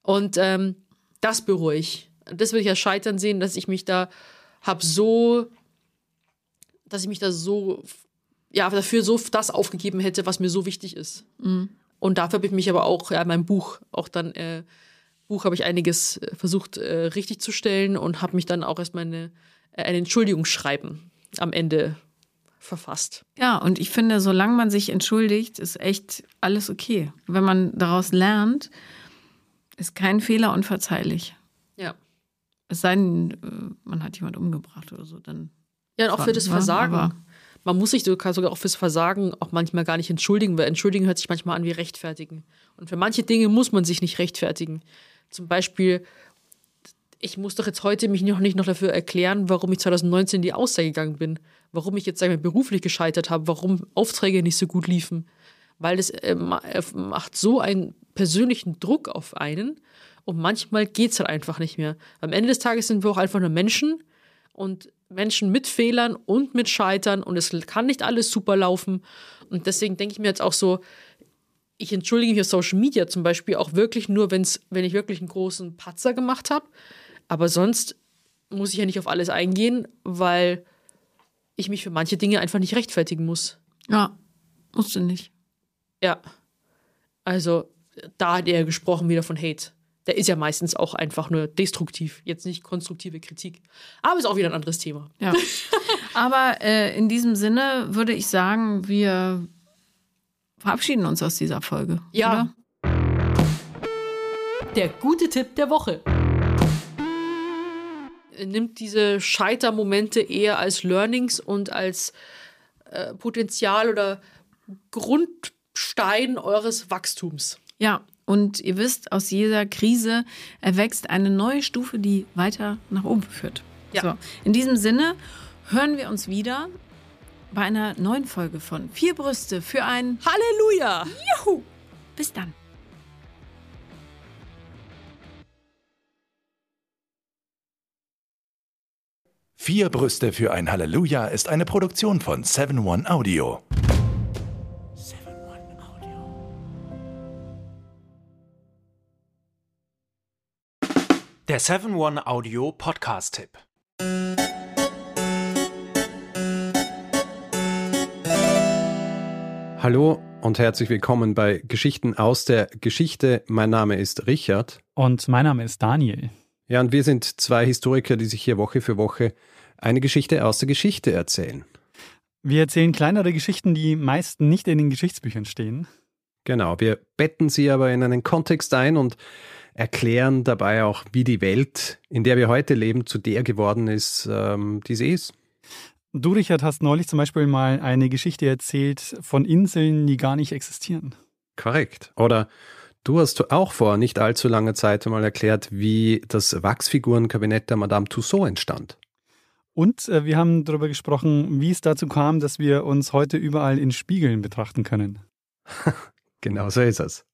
Und ähm, das bereue ich. Das würde ich als Scheitern sehen, dass ich mich da habe so, dass ich mich da so, ja, dafür so das aufgegeben hätte, was mir so wichtig ist. Und dafür habe ich mich aber auch, ja, in meinem Buch, auch dann, äh, Buch habe ich einiges äh, versucht äh, richtig zu stellen und habe mich dann auch erst meine, äh, ein Entschuldigungsschreiben am Ende verfasst. Ja, und ich finde, solange man sich entschuldigt, ist echt alles okay. Wenn man daraus lernt, ist kein Fehler unverzeihlich. Ja. Es sei denn, äh, man hat jemand umgebracht oder so, dann. Ja, und auch für das Versagen. man muss sich sogar sogar auch fürs Versagen auch manchmal gar nicht entschuldigen, weil entschuldigen hört sich manchmal an wie rechtfertigen. Und für manche Dinge muss man sich nicht rechtfertigen. Zum Beispiel, ich muss doch jetzt heute mich noch nicht noch dafür erklären, warum ich 2019 in die Auszeit gegangen bin, warum ich jetzt sagen wir, beruflich gescheitert habe, warum Aufträge nicht so gut liefen. Weil das äh, äh, macht so einen persönlichen Druck auf einen und manchmal geht es halt einfach nicht mehr. Am Ende des Tages sind wir auch einfach nur Menschen und Menschen mit Fehlern und mit Scheitern und es kann nicht alles super laufen. Und deswegen denke ich mir jetzt auch so, ich entschuldige mich auf Social Media zum Beispiel auch wirklich nur, wenn's, wenn ich wirklich einen großen Patzer gemacht habe. Aber sonst muss ich ja nicht auf alles eingehen, weil ich mich für manche Dinge einfach nicht rechtfertigen muss. Ja, musst du nicht. Ja. Also, da hat er gesprochen wieder von Hate. Der ist ja meistens auch einfach nur destruktiv, jetzt nicht konstruktive Kritik. Aber ist auch wieder ein anderes Thema. Ja. (laughs) Aber äh, in diesem Sinne würde ich sagen, wir verabschieden uns aus dieser Folge. Ja. Oder? Der gute Tipp der Woche. Nimmt diese Scheitermomente eher als Learnings und als äh, Potenzial oder Grundstein eures Wachstums. Ja, und ihr wisst, aus jeder Krise erwächst eine neue Stufe, die weiter nach oben führt. Ja. So, in diesem Sinne hören wir uns wieder bei einer neuen Folge von Vier Brüste für ein Halleluja! Juhu. Bis dann. Vier Brüste für ein Halleluja ist eine Produktion von 7-One Audio. Der 7-One Audio Podcast-Tipp. Hallo und herzlich willkommen bei Geschichten aus der Geschichte. Mein Name ist Richard. Und mein Name ist Daniel. Ja, und wir sind zwei Historiker, die sich hier Woche für Woche eine Geschichte aus der Geschichte erzählen. Wir erzählen kleinere Geschichten, die meist nicht in den Geschichtsbüchern stehen. Genau, wir betten sie aber in einen Kontext ein und erklären dabei auch, wie die Welt, in der wir heute leben, zu der geworden ist, ähm, die sie ist. Du, Richard, hast neulich zum Beispiel mal eine Geschichte erzählt von Inseln, die gar nicht existieren. Korrekt. Oder du hast auch vor nicht allzu langer Zeit einmal erklärt, wie das Wachsfigurenkabinett der Madame Tussaud entstand. Und äh, wir haben darüber gesprochen, wie es dazu kam, dass wir uns heute überall in Spiegeln betrachten können. (laughs) Genau so ist es.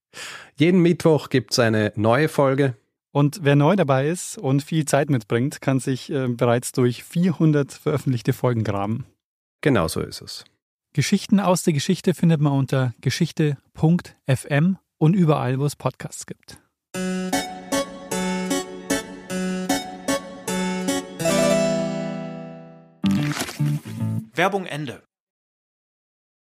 Jeden Mittwoch gibt es eine neue Folge. Und wer neu dabei ist und viel Zeit mitbringt, kann sich äh, bereits durch 400 veröffentlichte Folgen graben. Genau so ist es. Geschichten aus der Geschichte findet man unter geschichte.fm und überall, wo es Podcasts gibt. Werbung Ende.